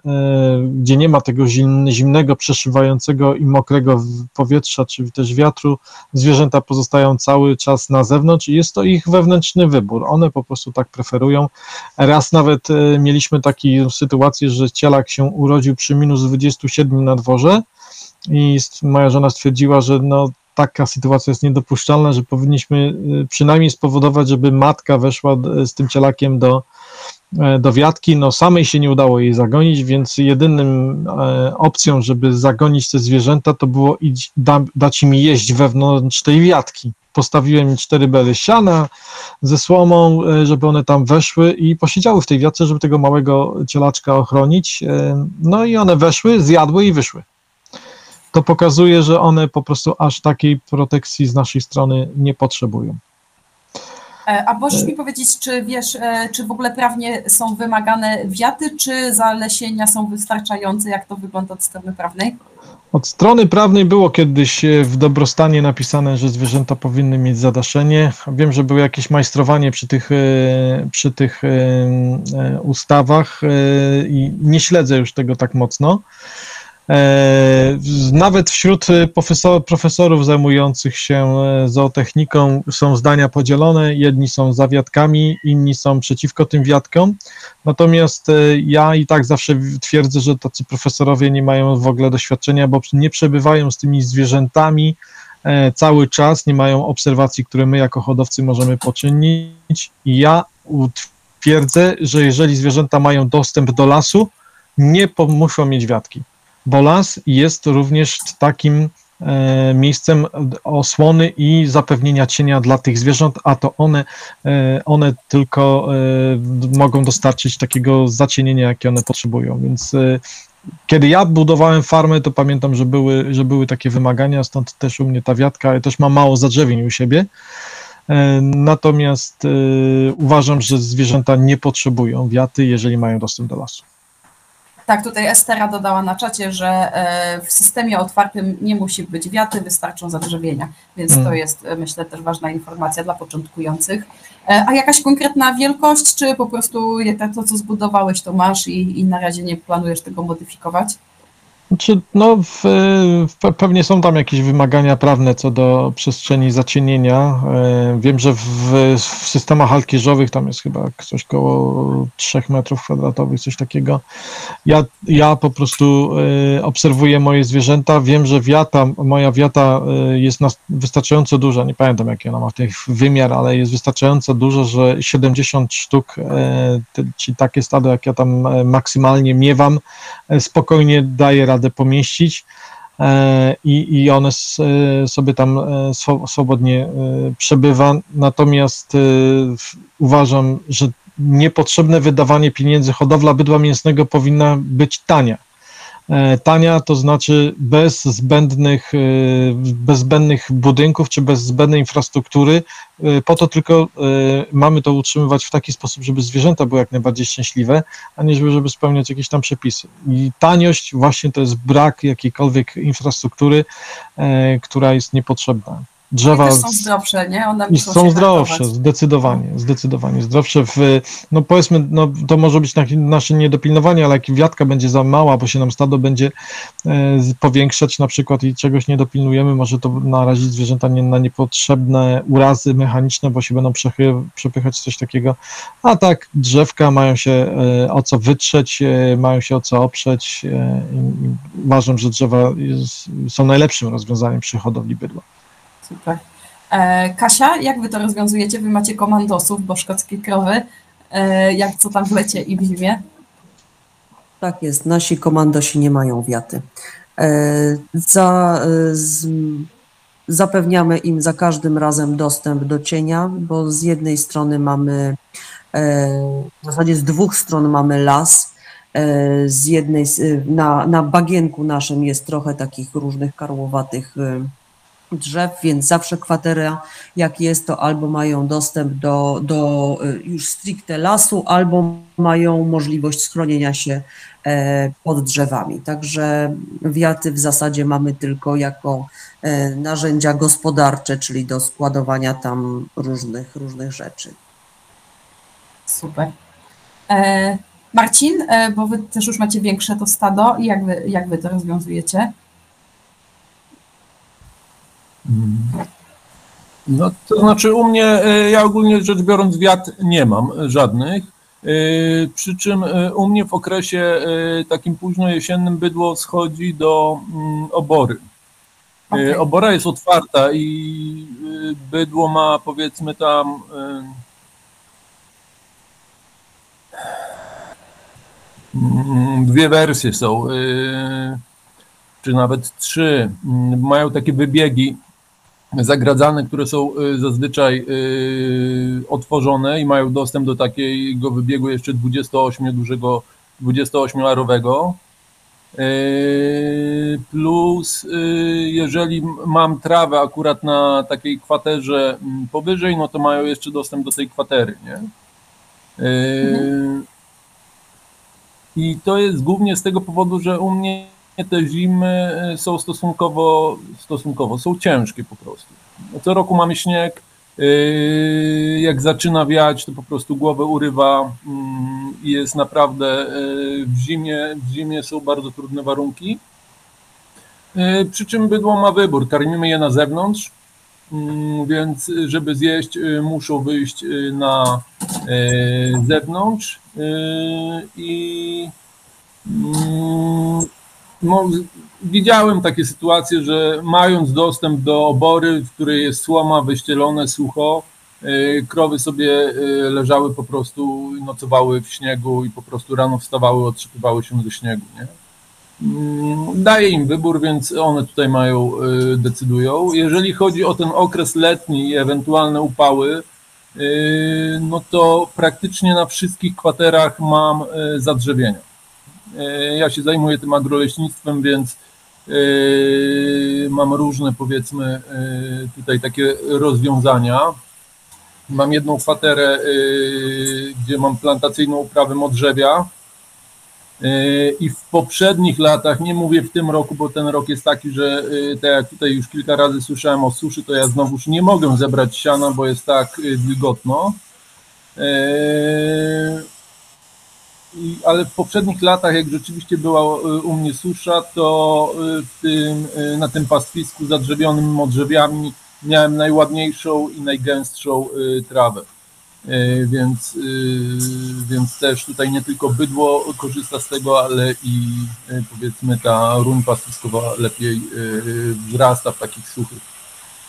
S2: gdzie nie ma tego zimnego, przeszywającego i mokrego powietrza, czy też wiatru, zwierzęta pozostają cały czas na zewnątrz i jest to ich wewnętrzny wybór. One po prostu tak preferują. Raz nawet e, mieliśmy taką sytuację, że cielak się urodził przy minus 27 na dworze i moja żona stwierdziła, że no taka sytuacja jest niedopuszczalna, że powinniśmy e, przynajmniej spowodować, żeby matka weszła z tym cielakiem do, e, do wiatki. No samej się nie udało jej zagonić, więc jedynym opcją, żeby zagonić te zwierzęta, to było iść, da, dać im jeść wewnątrz tej wiatki postawiłem cztery bele siana ze słomą, żeby one tam weszły i posiedziały w tej wiatce, żeby tego małego cielaczka ochronić. No i one weszły, zjadły i wyszły. To pokazuje, że one po prostu aż takiej protekcji z naszej strony nie potrzebują.
S1: E, a możesz mi powiedzieć, czy wiesz, czy w ogóle prawnie są wymagane wiaty, czy zalesienia są wystarczające? Jak to wygląda od strony prawnej?
S2: Od strony prawnej było kiedyś e, w dobrostanie napisane, że zwierzęta powinny mieć zadaszenie. Wiem, że było jakieś majstrowanie przy tych, e, przy tych e, ustawach i nie śledzę już tego tak mocno. E, Nawet wśród profesor, profesorów zajmujących się e, zootechniką są zdania podzielone. Jedni są za wiatkami, inni są przeciwko tym wiatkom. Natomiast e, ja i tak zawsze twierdzę, że tacy profesorowie nie mają w ogóle doświadczenia, bo nie przebywają z tymi zwierzętami e, cały czas, nie mają obserwacji, które my jako hodowcy możemy poczynić. I ja twierdzę, że jeżeli zwierzęta mają dostęp do lasu, nie muszą mieć wiatki bo las jest również takim e, miejscem osłony i zapewnienia cienia dla tych zwierząt, a to one, e, one tylko e, mogą dostarczyć takiego zacienienia, jakie one potrzebują. Więc kiedy ja budowałem farmę, to pamiętam, że były, że były takie wymagania, stąd też u mnie ta wiatka, ja też mam mało zadrzewień u siebie. Natomiast uważam, że zwierzęta nie potrzebują wiaty, jeżeli mają dostęp do lasu.
S1: Tak, tutaj Estera dodała na czacie, że e, w systemie otwartym nie musi być wiaty, wystarczą zadrzewienia, więc to
S2: Mm.
S1: jest myślę też ważna informacja dla początkujących. E, A jakaś konkretna wielkość, czy po prostu to, co zbudowałeś, to masz i, i na razie nie planujesz tego modyfikować?
S2: Znaczy, no, w, w, pe- pewnie są tam jakieś wymagania prawne co do przestrzeni zacienienia. E, Wiem, że w, w systemach halkierzowych tam jest chyba coś koło 3 metrów kwadratowych, coś takiego. Ja, ja po prostu e, obserwuję moje zwierzęta. Wiem, że wiata, moja wiata e, jest nas, wystarczająco duża. Nie pamiętam, jaki ona ma w tej wymiar, ale jest wystarczająco duża, że 70 sztuk, czyli takie stado, jak ja tam maksymalnie miewam, spokojnie daje radę pomieścić e, i, i one e, sobie tam e, swo- swobodnie przebywa. Natomiast uważam, że niepotrzebne wydawanie pieniędzy, hodowla bydła mięsnego powinna być tania. E, Tania to znaczy bez zbędnych, e, bez zbędnych budynków czy bez zbędnej infrastruktury. E, Po to tylko mamy to utrzymywać w taki sposób, żeby zwierzęta były jak najbardziej szczęśliwe, a nie żeby, żeby spełniać jakieś tam przepisy. I taniość właśnie to jest brak jakiejkolwiek infrastruktury, która jest niepotrzebna.
S1: I
S2: Drzewa
S1: też są zdrowsze, nie? One
S2: i są zdrowsze, zdecydowanie, zdecydowanie zdrowsze. W, no powiedzmy, no to może być na- nasze niedopilnowanie, ale jak wiatka będzie za mała, bo się nam stado będzie e, powiększać na przykład i czegoś nie dopilnujemy, może to narazić zwierzęta nie, na niepotrzebne urazy mechaniczne, bo się będą przechy, przepychać coś takiego. A tak, drzewka mają się e, o co wytrzeć, e, mają się o co oprzeć e, i, i uważam, że drzewa jest, są najlepszym rozwiązaniem przy hodowli bydła.
S1: Super. E, Kasia, jak wy to rozwiązujecie? Wy macie komandosów, bo szkockie krowy. E, jak co tam w lecie i w zimie?
S3: Tak jest, nasi komandosi nie mają wiaty. E, Za, z, zapewniamy im za każdym razem dostęp do cienia, bo z jednej strony mamy, w zasadzie z dwóch stron mamy las. Z jednej, na, na bagienku naszym jest trochę takich różnych karłowatych drzew, więc zawsze kwatera, jak jest, to albo mają dostęp do, do e, już stricte lasu, albo mają możliwość schronienia się e, pod drzewami. Także wiaty w zasadzie mamy tylko jako e, narzędzia gospodarcze, czyli do składowania tam różnych, różnych rzeczy.
S1: Super. E, Marcin, bo wy też już macie większe to stado jak wy, jak wy to rozwiązujecie?
S6: No to znaczy u mnie, e, ja ogólnie rzecz biorąc wiat nie mam żadnych, e, przy czym e, u mnie w okresie takim późno jesiennym bydło schodzi do mm, obory.
S1: Okej.
S6: Obora jest otwarta i bydło ma powiedzmy tam mm, dwie wersje są, czy nawet trzy. Mm, Mają takie wybiegi zagradzane, które są y, zazwyczaj y, otworzone i mają dostęp do takiego wybiegu jeszcze 28 dużego, 28-arowego. Y, Plus, y, jeżeli mam trawę akurat na takiej kwaterze powyżej, no to mają jeszcze dostęp do tej kwatery, nie? Y, I to jest głównie z tego powodu, że u mnie te zimy y, są stosunkowo, stosunkowo są ciężkie po prostu. Co roku mamy śnieg, y, jak zaczyna wiać, to po prostu głowę urywa mm, i jest naprawdę y, w zimie, w zimie są bardzo trudne warunki. Przy czym bydło ma wybór. Karmimy je na zewnątrz, mm, więc żeby zjeść, muszą wyjść na zewnątrz i mm, no, widziałem takie sytuacje, że mając dostęp do obory, w której jest słoma wyścielone sucho, y, krowy sobie y, leżały po prostu, nocowały w śniegu i po prostu rano wstawały, otrzypywały się ze śniegu. Nie? Mm, Daję im wybór, więc one tutaj mają, y, decydują. Jeżeli chodzi o ten okres letni i ewentualne upały, no to praktycznie na wszystkich kwaterach mam zadrzewienia. Y, Ja się zajmuję tym agroleśnictwem, więc y, mam różne, powiedzmy, y, tutaj takie rozwiązania. Mam jedną kwaterę, gdzie mam plantacyjną uprawę modrzewia, I w poprzednich latach, nie mówię w tym roku, bo ten rok jest taki, że tak jak tutaj już kilka razy słyszałem o suszy, to ja znowuż nie mogę zebrać siana, bo jest tak wilgotno. Ale w poprzednich latach, jak rzeczywiście była yy, u mnie susza, to w tym, yy, na tym pastwisku zadrzewionym modrzewiami miałem najładniejszą i najgęstszą trawę. E, więc, więc też tutaj nie tylko bydło korzysta z tego, ale i powiedzmy ta ruń pastwiskowa lepiej wzrasta w takich suchych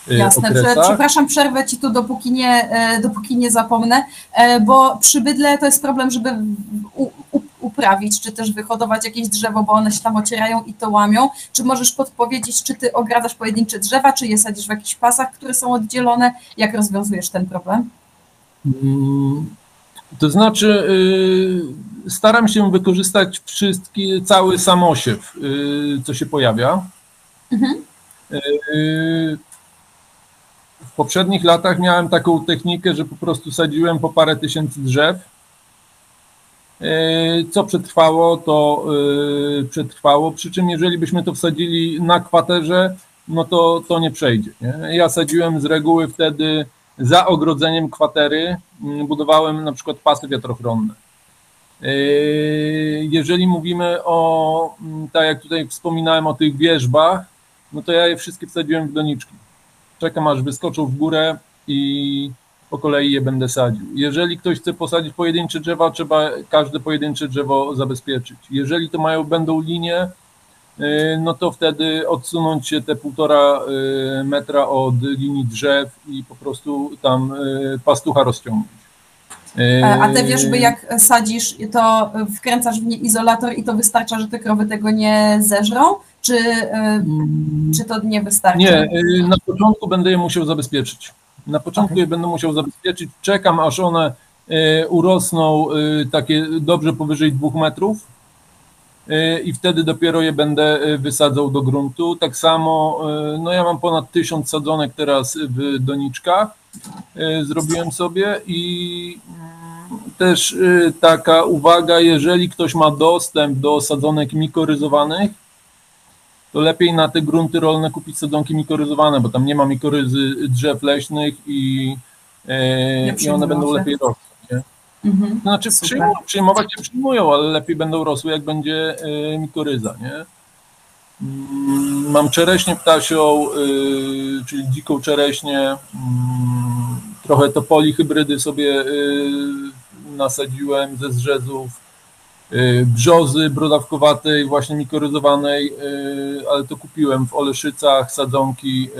S1: Jasne, Prze-
S6: okresach.
S1: przepraszam, przerwę Ci tu, dopóki nie, e, dopóki nie zapomnę, e, bo przy bydle to jest problem, żeby u, u, uprawić, czy też wyhodować jakieś drzewo, bo one się tam ocierają i to łamią. Czy możesz podpowiedzieć, czy Ty ogradzasz pojedyncze drzewa, czy je sadzisz w jakichś pasach, które są oddzielone? Jak rozwiązujesz ten problem?
S6: Mm, To znaczy, y, staram się wykorzystać wszystkie, cały samosiew, y, co się pojawia.
S1: Mhm.
S6: Poprzednich latach miałem taką technikę, że po prostu sadziłem po parę tysięcy drzew. Y, Co przetrwało, to y, przetrwało. Przy czym, jeżeli byśmy to wsadzili na kwaterze, no to, to nie przejdzie. Nie? Ja sadziłem z reguły wtedy za ogrodzeniem kwatery, budowałem na przykład pasy wiatrochronne. Yy, Jeżeli mówimy o, tak jak tutaj wspominałem o tych wierzbach, no to ja je wszystkie wsadziłem w doniczki. Czekam aż wyskoczą w górę i po kolei je będę sadził. Jeżeli ktoś chce posadzić pojedyncze drzewa, trzeba każde pojedyncze drzewo zabezpieczyć. Jeżeli to mają, będą linie, yy, no to wtedy odsunąć się te półtora yy, metra od linii drzew i po prostu tam yy, pastucha rozciągnąć.
S1: E, A te wierzby, jak sadzisz, to wkręcasz w nie izolator i to wystarcza, że te krowy tego nie zeżrą? Czy, e,
S6: mm,
S1: czy to nie wystarczy?
S6: Nie, y, na początku będę je musiał zabezpieczyć. Na początku je będę musiał zabezpieczyć. Czekam, aż one y, urosną y, takie dobrze powyżej dwóch metrów y, i wtedy dopiero je będę y, wysadzał do gruntu. Tak samo, y, no ja mam ponad tysiąc sadzonek teraz w doniczkach, y, zrobiłem sobie i też y, taka uwaga, jeżeli ktoś ma dostęp do sadzonek mikoryzowanych, to lepiej na te grunty rolne kupić sadzonki mikoryzowane, bo tam nie ma mikoryzy drzew leśnych i, e, i one będą lepiej rosły. Nie?
S1: Mhm.
S6: Znaczy
S1: Super.
S6: przyjmują, przyjmować się przyjmują, ale lepiej będą rosły, jak będzie e, mikoryza. Nie? Mm, Mam czereśnię ptasią, y, czyli dziką czereśnię, mm, trochę topoli hybrydy sobie y, nasadziłem ze zrzezów, brzozy brodawkowatej, właśnie mikoryzowanej, y, ale to kupiłem w Oleszycach, sadzonki y,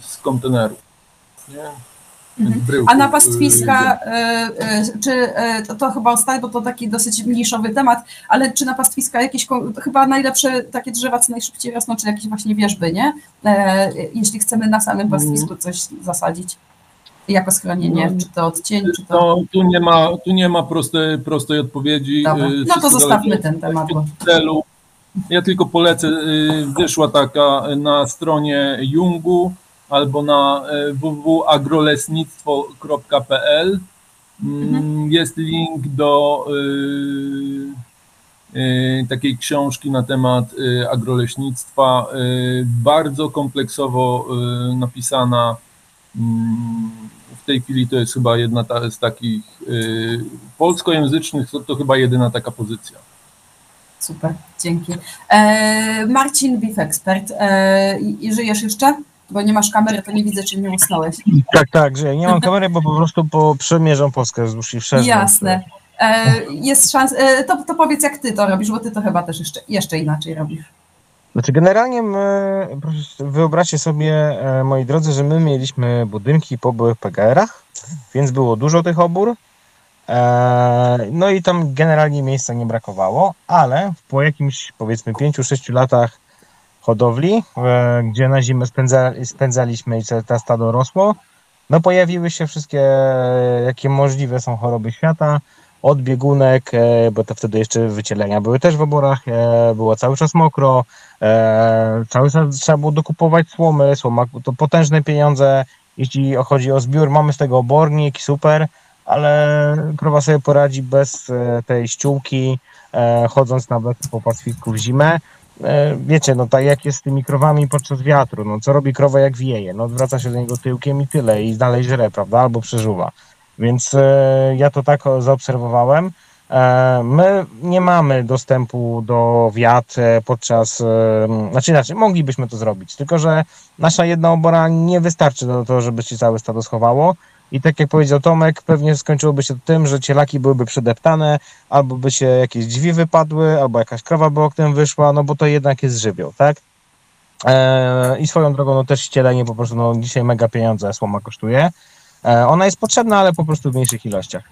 S6: z kontenerów. Nie?
S1: Mhm.
S6: Bryłków,
S1: A na
S6: y,
S1: pastwiska, y, y, czy y, to, to chyba ostatnie, bo to taki dosyć mniejszowy temat, ale czy na pastwiska jakieś, chyba najlepsze takie drzewa, co najszybciej rosną, czy jakieś właśnie wierzby, nie? E, Jeśli chcemy na samym pastwisku coś zasadzić jako schronienie,
S6: No,
S1: czy to odcień, czy to...
S6: To tu nie ma, tu nie ma prostej, prostej odpowiedzi.
S1: Dobra.
S6: y,
S1: No to zostawmy ten temat.
S6: Celu. Ja tylko polecę, y, wyszła taka na stronie Jungu albo na y, www.agrolesnictwo.pl Mm, Jest link do takiej książki na temat agroleśnictwa, bardzo kompleksowo napisana. W tej chwili to jest chyba jedna ta, z takich y, polskojęzycznych, to, to chyba jedyna taka pozycja.
S1: Super, dzięki. E, Marcin, Beef Expert, e, i, żyjesz jeszcze? Bo nie masz kamery, to nie widzę, czy nie usnąłeś.
S7: Tak, tak, że nie mam kamery, bo po prostu po, przemierzam Polskę wzdłuż i wszerz.
S1: Jasne. E, jest szans, e, to, to powiedz, jak ty to robisz, bo ty to chyba też jeszcze, jeszcze inaczej robisz.
S7: Znaczy generalnie my, wyobraźcie sobie, e, moi drodzy, że my mieliśmy budynki po byłych PGR-ach, więc było dużo tych obór. E, No i tam generalnie miejsca nie brakowało, ale po jakimś powiedzmy 5-6 latach hodowli, e, gdzie na zimę spędza, spędzaliśmy i to stado rosło, no pojawiły się wszystkie, jakie możliwe są choroby świata, od biegunek, e, bo to wtedy jeszcze wycielenia były też w oborach, e, było cały czas mokro, e, cały czas trzeba było dokupować słomy, słoma to potężne pieniądze, jeśli chodzi o zbiór, mamy z tego obornik, super, ale krowa sobie poradzi bez tej ściółki, chodząc nawet po pastwisku w zimę. Wiecie, no tak jak jest z tymi krowami podczas wiatru, no co robi krowa jak wieje, no odwraca się do niego tyłkiem i tyle i dalej żre, prawda, albo przeżuwa. Więc e, ja to tak zaobserwowałem. E, My nie mamy dostępu do wiat e, podczas, znaczy inaczej, moglibyśmy to zrobić, tylko że nasza jedna obora nie wystarczy do tego, żeby się całe stado schowało. I tak jak powiedział Tomek, pewnie skończyłoby się tym, że cielaki byłyby przedeptane, albo by się jakieś drzwi wypadły, albo jakaś krowa by oknem wyszła, no bo to jednak jest żywioł, tak? E, I swoją drogą, no też ścielenie po prostu, no dzisiaj mega pieniądze słoma kosztuje. E, ona jest potrzebna, ale po prostu w mniejszych ilościach.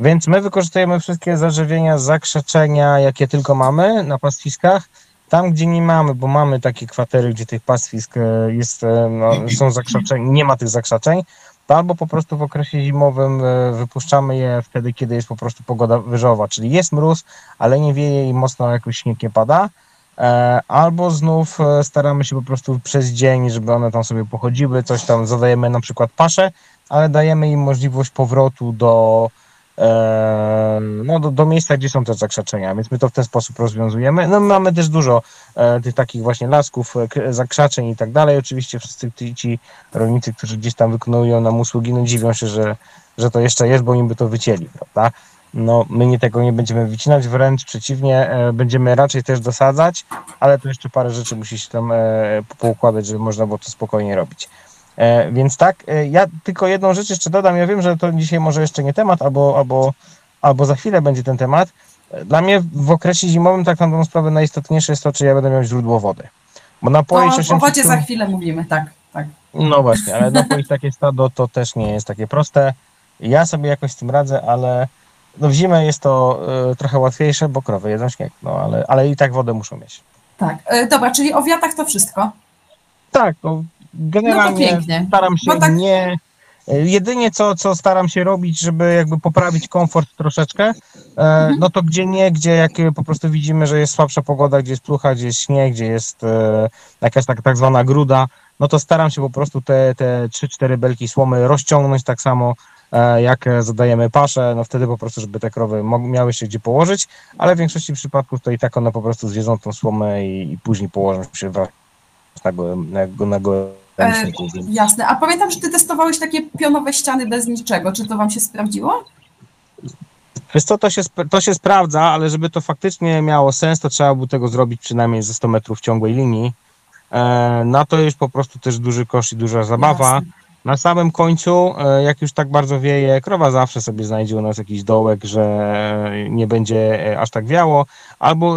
S7: Więc my wykorzystujemy wszystkie zarzewienia, zakrzeczenia, jakie tylko mamy na pastwiskach. Tam, gdzie nie mamy, bo mamy takie kwatery, gdzie tych pastwisk e, jest, e, no, są zakrzaczeń, nie ma tych zakrzaczeń, to albo po prostu w okresie zimowym wypuszczamy je wtedy, kiedy jest po prostu pogoda wyżowa, czyli jest mróz, ale nie wieje i mocno jakoś śnieg nie pada. Albo znów staramy się po prostu przez dzień, żeby one tam sobie pochodziły, coś tam zadajemy na przykład paszę, ale dajemy im możliwość powrotu do, e, no, do, do miejsca, gdzie są te zakrzaczenia, więc my to w ten sposób rozwiązujemy. No, mamy też dużo e, tych takich właśnie lasków, e, zakrzaczeń i tak dalej. Oczywiście wszyscy ci, ci rolnicy, którzy gdzieś tam wykonują nam usługi, no dziwią się, że, że to jeszcze jest, bo im by to wycięli, prawda? No, my nie tego nie będziemy wycinać, wręcz przeciwnie, e, będziemy raczej też dosadzać, ale to jeszcze parę rzeczy musi się tam e, poukładać, żeby można było to spokojnie robić. E, więc tak, e, ja tylko jedną rzecz jeszcze dodam. Ja wiem, że to dzisiaj może jeszcze nie temat, albo, albo, albo za chwilę będzie ten temat. Dla mnie w okresie zimowym tak na tą sprawę najistotniejsze jest to, czy ja będę miał źródło wody. Bo napoić
S1: O, o
S7: 800
S1: wodzie za chwilę mówimy, tak, tak.
S7: No właśnie, ale napoić takie stado to też nie jest takie proste. Ja sobie jakoś z tym radzę, ale no w zimę jest to e, trochę łatwiejsze, bo krowy jedzą śnieg, no ale, ale i tak wodę muszą mieć.
S1: Tak, e, dobra, czyli o wiatach to wszystko.
S7: Tak, no, generalnie
S1: pięknie.
S7: staram się
S1: tak-
S7: nie. Jedynie co, co staram się robić, żeby jakby poprawić komfort troszeczkę, e,
S1: Mhm.
S7: no to gdzie nie, gdzie jak po prostu widzimy, że jest słabsza pogoda, gdzie jest plucha, gdzie jest śnieg, gdzie jest e, jakaś tak, tak zwana gruda, no to staram się po prostu te, te 3-4 belki słomy rozciągnąć tak samo, e, jak zadajemy paszę, no wtedy po prostu, żeby te krowy miały się gdzie położyć, ale w większości przypadków to i tak one po prostu zjedzą tą słomę i, i później położą się wraz na gołym, na, go-
S1: E, Jasne. A pamiętam, że ty testowałeś takie pionowe ściany bez niczego. Czy to wam się sprawdziło?
S7: Wiesz co, to się, to się sprawdza, ale żeby to faktycznie miało sens, to trzeba było tego zrobić przynajmniej ze 100 metrów ciągłej linii. E, na to jest po prostu też duży koszt i duża zabawa.
S1: Jasne.
S7: Na samym końcu, e, jak już tak bardzo wieje, krowa zawsze sobie znajdzie u nas jakiś dołek, że nie będzie e, aż tak wiało, albo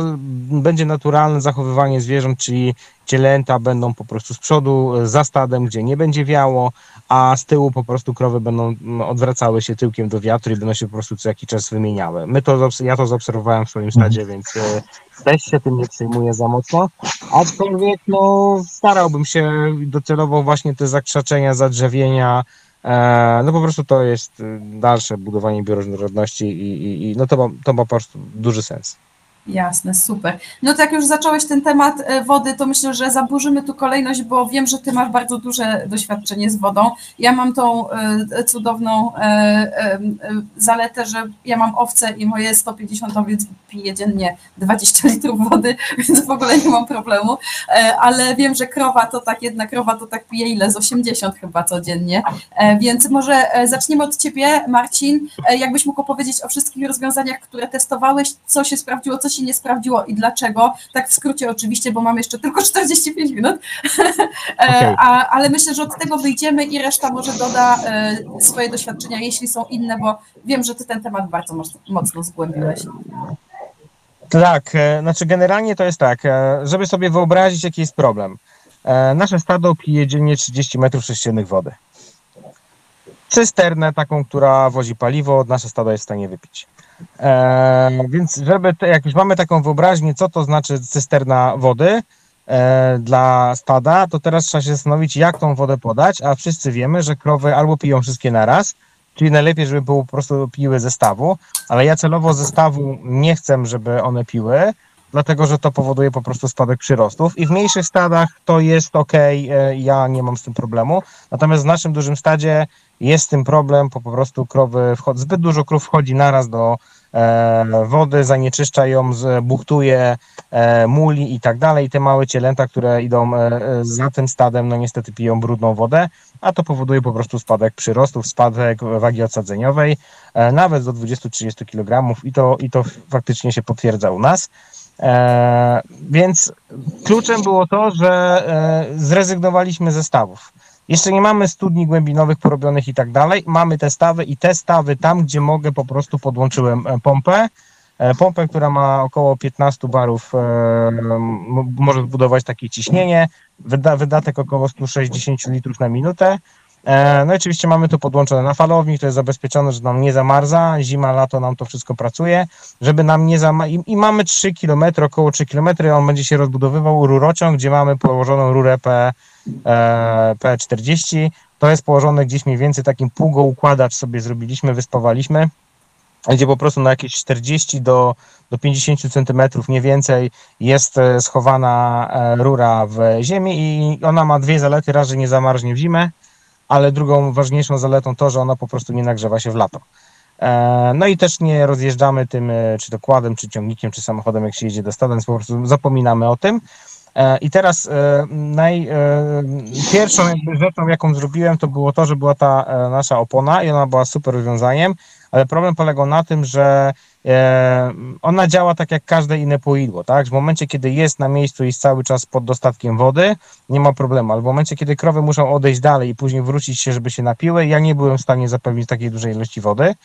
S7: będzie naturalne zachowywanie zwierząt, czyli cielęta będą po prostu z przodu e, za stadem, gdzie nie będzie wiało, a z tyłu po prostu krowy będą odwracały się tyłkiem do wiatru i będą się po prostu co jakiś czas wymieniały. My to, ja to zaobserwowałem w swoim stadzie, więc e, też się tym nie przejmuję za mocno. Aczkolwiek no, starałbym się docelowo właśnie te zakrzaczenia, zadrzewienia, e, no po prostu to jest dalsze budowanie bioróżnorodności i, i, i no to ma, to ma po prostu duży sens.
S1: Jasne, super. No to jak już zacząłeś ten temat e, wody, to myślę, że zaburzymy tu kolejność, bo wiem, że ty masz bardzo duże doświadczenie z wodą. Ja mam tą e, cudowną e, zaletę, że ja mam owce i moje 150 owiec pije dziennie 20 litrów wody, więc w ogóle nie mam problemu. Ale wiem, że krowa to tak, jedna krowa to tak pije ile? Z 80 chyba codziennie. Więc może zaczniemy od ciebie, Marcin. Jakbyś mógł opowiedzieć o wszystkich rozwiązaniach, które testowałeś, co się sprawdziło, co się się nie sprawdziło i dlaczego. Tak w skrócie oczywiście, bo mam jeszcze tylko 45 minut, E,
S7: Okej.
S1: A, ale myślę, że od tego wyjdziemy i reszta może doda e, swoje doświadczenia, jeśli są inne, bo wiem, że ty ten temat bardzo mocno, zgłębiłeś.
S7: Tak, e, znaczy generalnie to jest tak, żeby sobie wyobrazić, jaki jest problem. Nasze stado pije dziennie 30 metrów sześciennych wody. Cysternę taką, która wozi paliwo, nasze stado jest w stanie wypić. E, więc żeby, te, jak już mamy taką wyobraźnię, co to znaczy cysterna wody e, dla stada, to teraz trzeba się zastanowić, jak tą wodę podać, a wszyscy wiemy, że krowy albo piją wszystkie naraz, czyli najlepiej, żeby było po prostu piły zestawu, ale ja celowo zestawu nie chcę, żeby one piły, dlatego że to powoduje po prostu spadek przyrostów. I w mniejszych stadach to jest ok, ja nie mam z tym problemu, natomiast w naszym dużym stadzie jest tym problem, po prostu krowy, zbyt dużo krów wchodzi naraz do e, wody, zanieczyszcza ją, buchtuje, e, muli i tak dalej. Te małe cielęta, które idą e, za tym stadem, no niestety piją brudną wodę, a to powoduje po prostu spadek przyrostów, spadek wagi odsadzeniowej, nawet do 20-30 kg i to, i to faktycznie się potwierdza u nas. Więc kluczem było to, że zrezygnowaliśmy ze stawów. Jeszcze nie mamy studni głębinowych porobionych i tak dalej. Mamy te stawy i te stawy tam, gdzie mogę, po prostu podłączyłem e, pompę. E, Pompę, która ma około 15 barów, e, może zbudować takie ciśnienie. Wyda, wydatek około 160 litrów na minutę. E, No i oczywiście mamy to podłączone na falownik, to jest zabezpieczone, że nam nie zamarza, zima, lato nam to wszystko pracuje, żeby nam nie zama... I, mamy 3 km, około 3 km, on będzie się rozbudowywał rurociąg, gdzie mamy położoną rurę P, e, P40, to jest położone gdzieś mniej więcej takim pługoukładacz sobie zrobiliśmy, wyspawaliśmy, gdzie po prostu na jakieś 40 do, do 50 centymetrów, nie więcej, jest e, schowana rura w ziemi i ona ma dwie zalety, raz, że nie zamarznie w zimę, ale drugą ważniejszą zaletą to, że ona po prostu nie nagrzewa się w lato. E, No i też nie rozjeżdżamy tym, e, czy to kładem, czy ciągnikiem, czy samochodem, jak się jedzie do stada, więc po prostu zapominamy o tym. E, I teraz naj, pierwszą rzeczą, jaką zrobiłem, to było to, że była ta nasza opona i ona była super rozwiązaniem, ale problem polegał na tym, że e, ona działa tak jak każde inne poidło, tak? W momencie, kiedy jest na miejscu i jest cały czas pod dostatkiem wody, nie ma problemu, ale w momencie, kiedy krowy muszą odejść dalej i później wrócić się, żeby się napiły, ja nie byłem w stanie zapewnić takiej dużej ilości wody.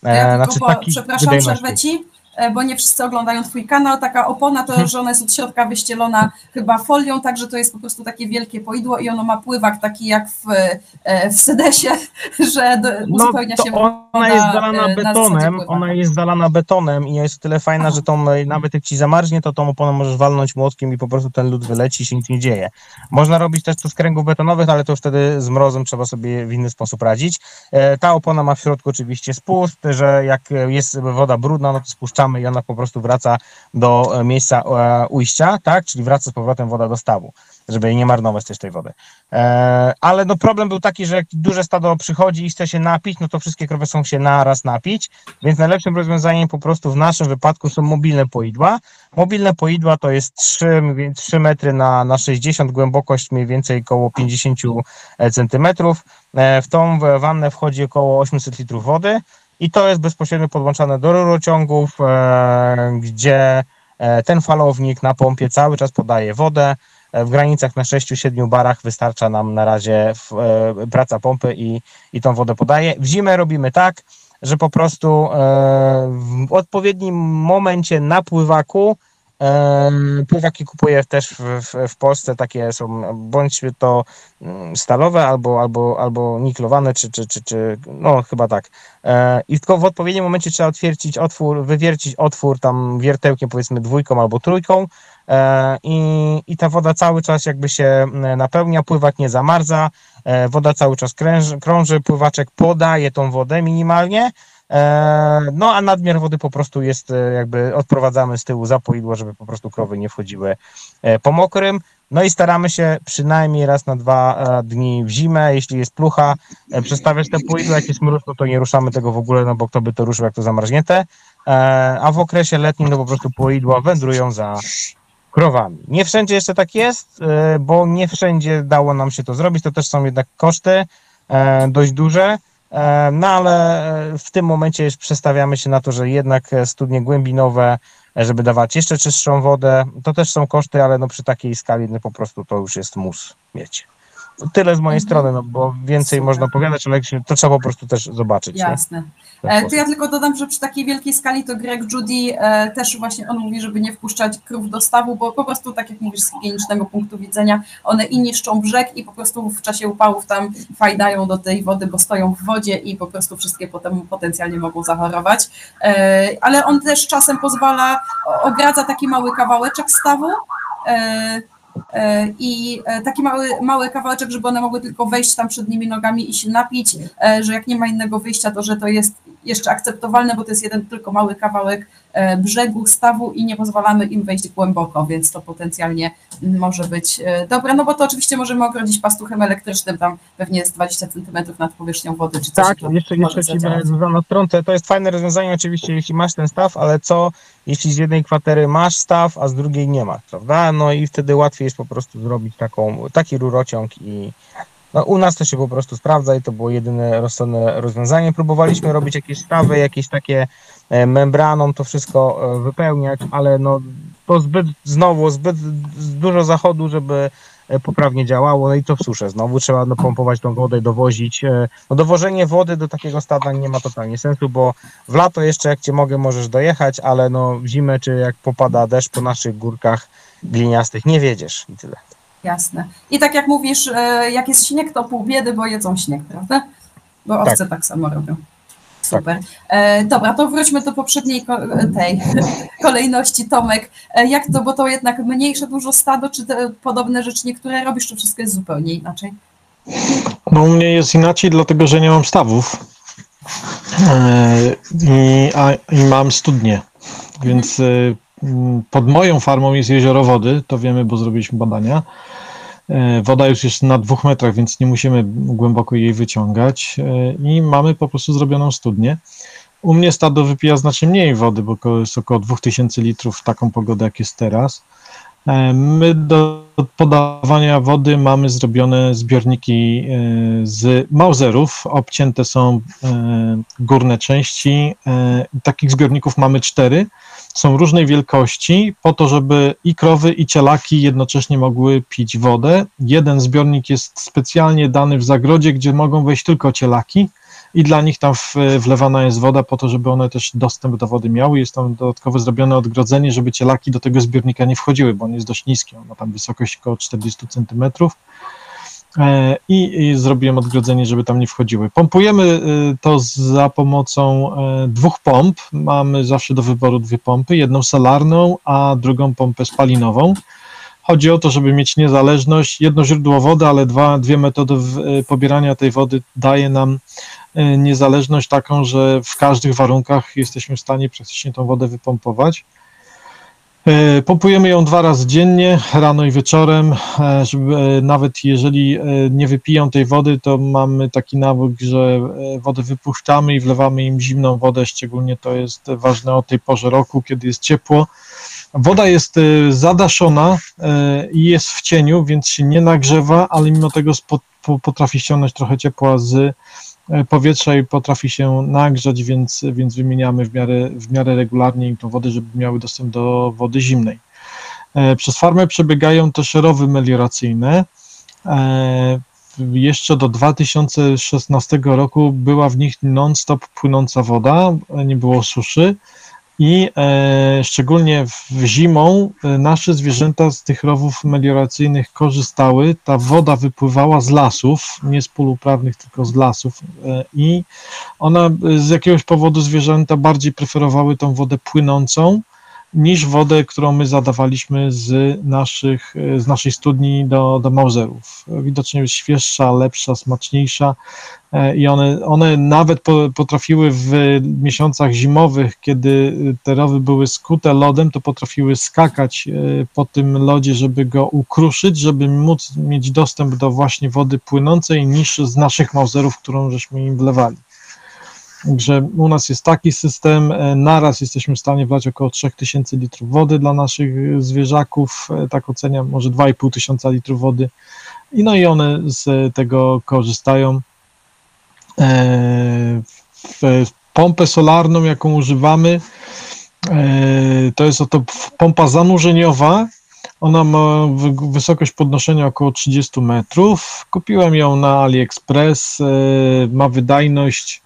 S1: To Ja
S7: E,
S1: tylko po, przepraszam, przerwę ci, e, bo nie wszyscy oglądają twój kanał. Taka opona to, że ona jest od środka wyścielona chyba folią, także to jest po prostu takie wielkie poidło i ono ma pływak taki jak w, e, w sedesie, że
S7: No
S1: uzupełnia
S7: to
S1: się
S7: ona jest
S1: e,
S7: zalana betonem, ona jest zalana betonem i jest o tyle fajna, że tą, e, nawet jak ci zamarznie, to tą oponę możesz walnąć młotkiem i po prostu ten lód wyleci i się nic nie dzieje. Można robić też to z kręgów betonowych, ale to już wtedy z mrozem trzeba sobie w inny sposób radzić. E, Ta opona ma w środku oczywiście spust, że jak e, jest woda brudna, no to spuszczamy i ona po prostu wraca do e, miejsca e, ujścia, tak? Czyli wraca z powrotem woda do stawu, żeby nie marnować też tej wody. E, ale no problem był taki, że jak duże stado przychodzi i chce się napić, no to wszystkie krowy chcą się naraz napić, więc najlepszym rozwiązaniem po prostu w naszym wypadku są mobilne poidła. Mobilne poidła to jest 3, mniej więcej 3 metry na, na 60, głębokość mniej więcej około 50 centymetrów. W tą wannę wchodzi około 800 litrów wody i to jest bezpośrednio podłączane do rurociągów, e, gdzie e, ten falownik na pompie cały czas podaje wodę. E, W granicach na 6-7 barach wystarcza nam na razie praca pompy i, i tą wodę podaje. W zimę robimy tak, że po prostu w odpowiednim momencie na pływaku Pływaki kupuję też w, w, w Polsce, takie są bądź to mm, stalowe albo, albo, albo niklowane, czy, czy, czy, czy no chyba tak. E, I tylko w odpowiednim momencie trzeba otwiercić otwór, wywiercić otwór tam wiertełkiem powiedzmy dwójką albo trójką e, i, i ta woda cały czas jakby się napełnia, pływak nie zamarza, e, woda cały czas kręży, krąży, pływaczek podaje tą wodę minimalnie, no a nadmiar wody po prostu jest e, jakby odprowadzamy z tyłu za żeby po prostu krowy nie wchodziły e, po mokrym. No i staramy się przynajmniej raz na dwa e, dni w zimę, jeśli jest plucha, e, przestawiać te poidło, jak jest mróz, to nie ruszamy tego w ogóle, no bo kto by to ruszył, jak to zamarznięte, e, a w okresie letnim, no po prostu poidła wędrują za krowami. Nie wszędzie jeszcze tak jest, e, bo nie wszędzie dało nam się to zrobić, to też są jednak koszty e, dość duże, E, No ale w tym momencie już przestawiamy się na to, że jednak e, studnie głębinowe, e, żeby dawać jeszcze czystszą wodę, to też są koszty, ale no przy takiej skali no po prostu to już jest mus mieć. Tyle z mojej
S1: Mhm.
S7: strony, no bo więcej
S1: Super.
S7: można powiadać, ale to trzeba po prostu też zobaczyć. nie?
S1: Jasne.
S7: W ten
S1: E, To
S7: sposób.
S1: ja tylko dodam, że przy takiej wielkiej skali to Greg Judy e, też właśnie on mówi, żeby nie wpuszczać krów do stawu, bo po prostu tak jak mówisz z higienicznego punktu widzenia, one i niszczą brzeg i po prostu w czasie upałów tam fajdają do tej wody, bo stoją w wodzie i po prostu wszystkie potem potencjalnie mogą zachorować. E, Ale on też czasem pozwala, ogradza taki mały kawałeczek stawu, e, e, i e, taki mały, mały kawałeczek, żeby one mogły tylko wejść tam przed nimi nogami i się napić, e, że jak nie ma innego wyjścia, to że to jest jeszcze akceptowalne, bo to jest jeden tylko mały kawałek e, brzegu, stawu i nie pozwalamy im wejść głęboko, więc to potencjalnie może być e, dobre, no bo to oczywiście możemy ogrodzić pastuchem elektrycznym, tam pewnie jest 20 cm nad powierzchnią wody, czy coś.
S7: Tak, jeszcze, jeszcze ci wtrącę, to jest fajne rozwiązanie oczywiście, jeśli masz ten staw, ale co jeśli z jednej kwatery masz staw, a z drugiej nie masz, prawda? No i wtedy łatwiej jest po prostu zrobić taką, taki rurociąg i no, u nas to się po prostu sprawdza i to było jedyne rozsądne rozwiązanie. Próbowaliśmy robić jakieś stawy, jakieś takie e, membraną, to wszystko e, wypełniać, ale no to zbyt, znowu, zbyt dużo zachodu, żeby e, poprawnie działało, no i to w suszę. Znowu trzeba no, pompować tą wodę, dowozić. No dowożenie wody do takiego stada nie ma totalnie sensu, bo w lato jeszcze jak cię mogę możesz dojechać, ale no w zimę czy jak popada deszcz po naszych górkach gliniastych nie wiedziesz i tyle.
S1: Jasne. I tak jak mówisz, e, jak jest śnieg, to pół biedy, bo jedzą śnieg, prawda? Bo owce tak, samo robią. Super. E, dobra, to wróćmy do poprzedniej ko- tej kolejności, Tomek. E, jak to, bo to jednak mniejsze dużo stado, czy te podobne rzeczy niektóre robisz, czy wszystko jest zupełnie inaczej?
S2: No u mnie jest inaczej, dlatego że nie mam stawów E, i, a, i mam studnie, więc e, pod moją farmą jest jezioro wody, to wiemy, bo zrobiliśmy badania. E, Woda już jest na dwóch metrach, więc nie musimy głęboko jej wyciągać e, i mamy po prostu zrobioną studnię. U mnie stado wypija znacznie mniej wody, bo jest około 2000 litrów w taką pogodę, jak jest teraz. E, My do podawania wody mamy zrobione zbiorniki z Mauserów. Obcięte są górne części. Takich zbiorników mamy cztery. Są różnej wielkości, po to, żeby i krowy, i cielaki jednocześnie mogły pić wodę. Jeden zbiornik jest specjalnie dany w zagrodzie, gdzie mogą wejść tylko cielaki i dla nich tam wlewana jest woda po to, żeby one też dostęp do wody miały. Jest tam dodatkowo zrobione odgrodzenie, żeby cielaki do tego zbiornika nie wchodziły, bo on jest dość niski, on ma tam wysokość około 40 centymetrów. E, I, I zrobiłem odgrodzenie, żeby tam nie wchodziły. Pompujemy e, to za pomocą e, dwóch pomp. Mamy zawsze do wyboru dwie pompy, jedną solarną, a drugą pompę spalinową. Chodzi o to, żeby mieć niezależność. Jedno źródło wody, ale dwa, dwie metody pobierania tej wody daje nam niezależność taką, że w każdych warunkach jesteśmy w stanie praktycznie tą wodę wypompować. E, Pompujemy ją dwa razy dziennie, rano i wieczorem, e, żeby e, nawet jeżeli nie wypiją tej wody, to mamy taki nawyk, że wodę wypuszczamy i wlewamy im zimną wodę, szczególnie to jest ważne o tej porze roku, kiedy jest ciepło. Woda jest zadaszona i jest w cieniu, więc się nie nagrzewa, ale mimo tego potrafi ściągnąć trochę ciepła z powietrza i potrafi się nagrzać, więc, więc wymieniamy w miarę, w miarę regularnie im tą wodę, żeby miały dostęp do wody zimnej. E, Przez farmę przebiegają też rowy melioracyjne. E, Jeszcze do 2016 roku była w nich non-stop płynąca woda, e, nie było suszy. I e, szczególnie w zimą e, nasze zwierzęta z tych rowów melioracyjnych korzystały. Ta woda wypływała z lasów, nie z pól uprawnych, tylko z lasów. E, I ona e, z jakiegoś powodu zwierzęta bardziej preferowały tą wodę płynącą niż wodę, którą my zadawaliśmy z, naszych, z naszej studni do, do Mauserów. Widocznie jest świeższa, lepsza, smaczniejsza e, i one, one nawet po, potrafiły w miesiącach zimowych, kiedy te rowy były skute lodem, to potrafiły skakać e, po tym lodzie, żeby go ukruszyć, żeby móc mieć dostęp do właśnie wody płynącej niż z naszych Mauserów, którą żeśmy im wlewali. Także u nas jest taki system, e, naraz jesteśmy w stanie wlać około 3000 litrów wody dla naszych e, zwierzaków, e, tak oceniam, może 2,5 tysiąca litrów wody i no i one z tego korzystają. W pompę solarną, jaką używamy, to jest oto pompa zanurzeniowa. Ona ma wy- wysokość podnoszenia około 30 metrów. Kupiłem ją na AliExpress. Ma wydajność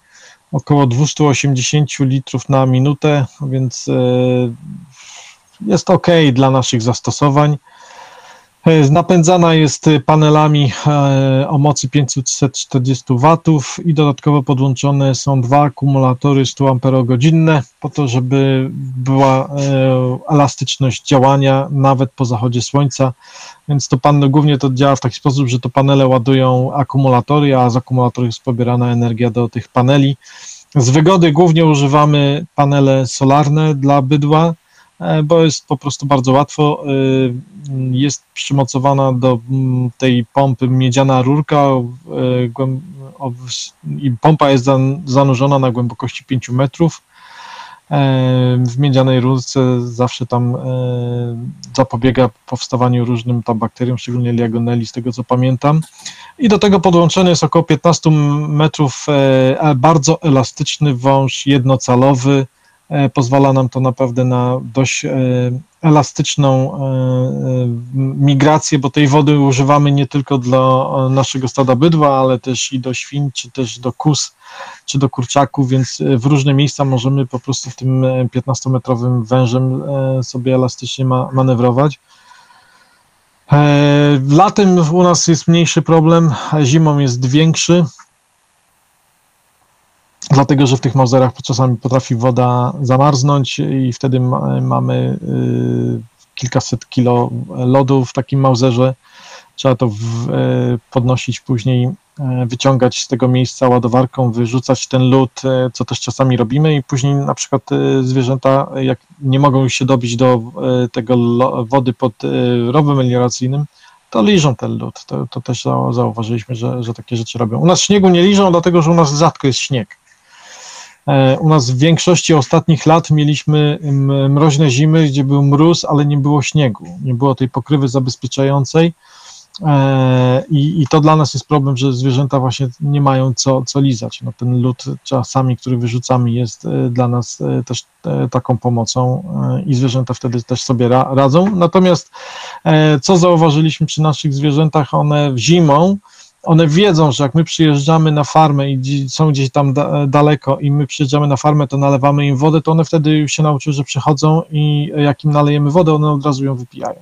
S2: około 280 litrów na minutę, więc e, jest ok dla naszych zastosowań. E, Napędzana jest e, panelami e, o mocy 540 W i dodatkowo podłączone są dwa akumulatory 100 Ah po to, żeby była e, elastyczność działania nawet po zachodzie słońca. Więc to pan, głównie to działa w taki sposób, że to panele ładują akumulatory, a z akumulatorów jest pobierana energia do tych paneli. Z wygody głównie używamy panele solarne dla bydła, bo jest po prostu bardzo łatwo. e, Jest przymocowana do tej pompy miedziana rurka e, i pompa jest zan- zanurzona na głębokości 5 metrów. E, W miedzianej rurce zawsze tam e, zapobiega powstawaniu różnym tam bakteriom, szczególnie Legionelli, z tego co pamiętam. I do tego podłączony jest około 15 metrów e, bardzo elastyczny wąż jednocalowy. E, Pozwala nam to naprawdę na dość e, elastyczną e, migrację, bo tej wody używamy nie tylko dla naszego stada bydła, ale też i do świń, czy też do kus, czy do kurczaków, więc w różne miejsca możemy po prostu w tym e, 15-metrowym wężem sobie elastycznie ma, manewrować. Latem u nas jest mniejszy problem, zimą jest większy, dlatego że w tych mauzerach czasami potrafi woda zamarznąć i wtedy ma, mamy y, kilkaset kilo lodu w takim mauzerze. Trzeba to w, e, podnosić później, e, wyciągać z tego miejsca ładowarką, wyrzucać ten lód, e, co też czasami robimy i później na przykład e, zwierzęta, jak nie mogą się dobić do e, tego lo, wody pod rowem melioracyjnym, to liżą ten lód. To, to też zau- zauważyliśmy, że, że takie rzeczy robią. U nas śniegu nie liżą, dlatego że u nas rzadko jest śnieg. E, U nas w większości ostatnich lat mieliśmy mroźne zimy, gdzie był mróz, ale nie było śniegu, nie było tej pokrywy zabezpieczającej. E, I, I to dla nas jest problem, że zwierzęta właśnie nie mają co, co lizać. No, ten lód czasami, który wyrzucamy, jest e, dla nas też taką pomocą i zwierzęta wtedy też sobie ra, radzą. Natomiast co zauważyliśmy przy naszych zwierzętach, one zimą, one wiedzą, że jak my przyjeżdżamy na farmę i są gdzieś tam da, daleko i my przyjeżdżamy na farmę, to nalewamy im wodę, to one wtedy już się nauczyły, że przychodzą i jak im nalejemy wodę, one od razu ją wypijają.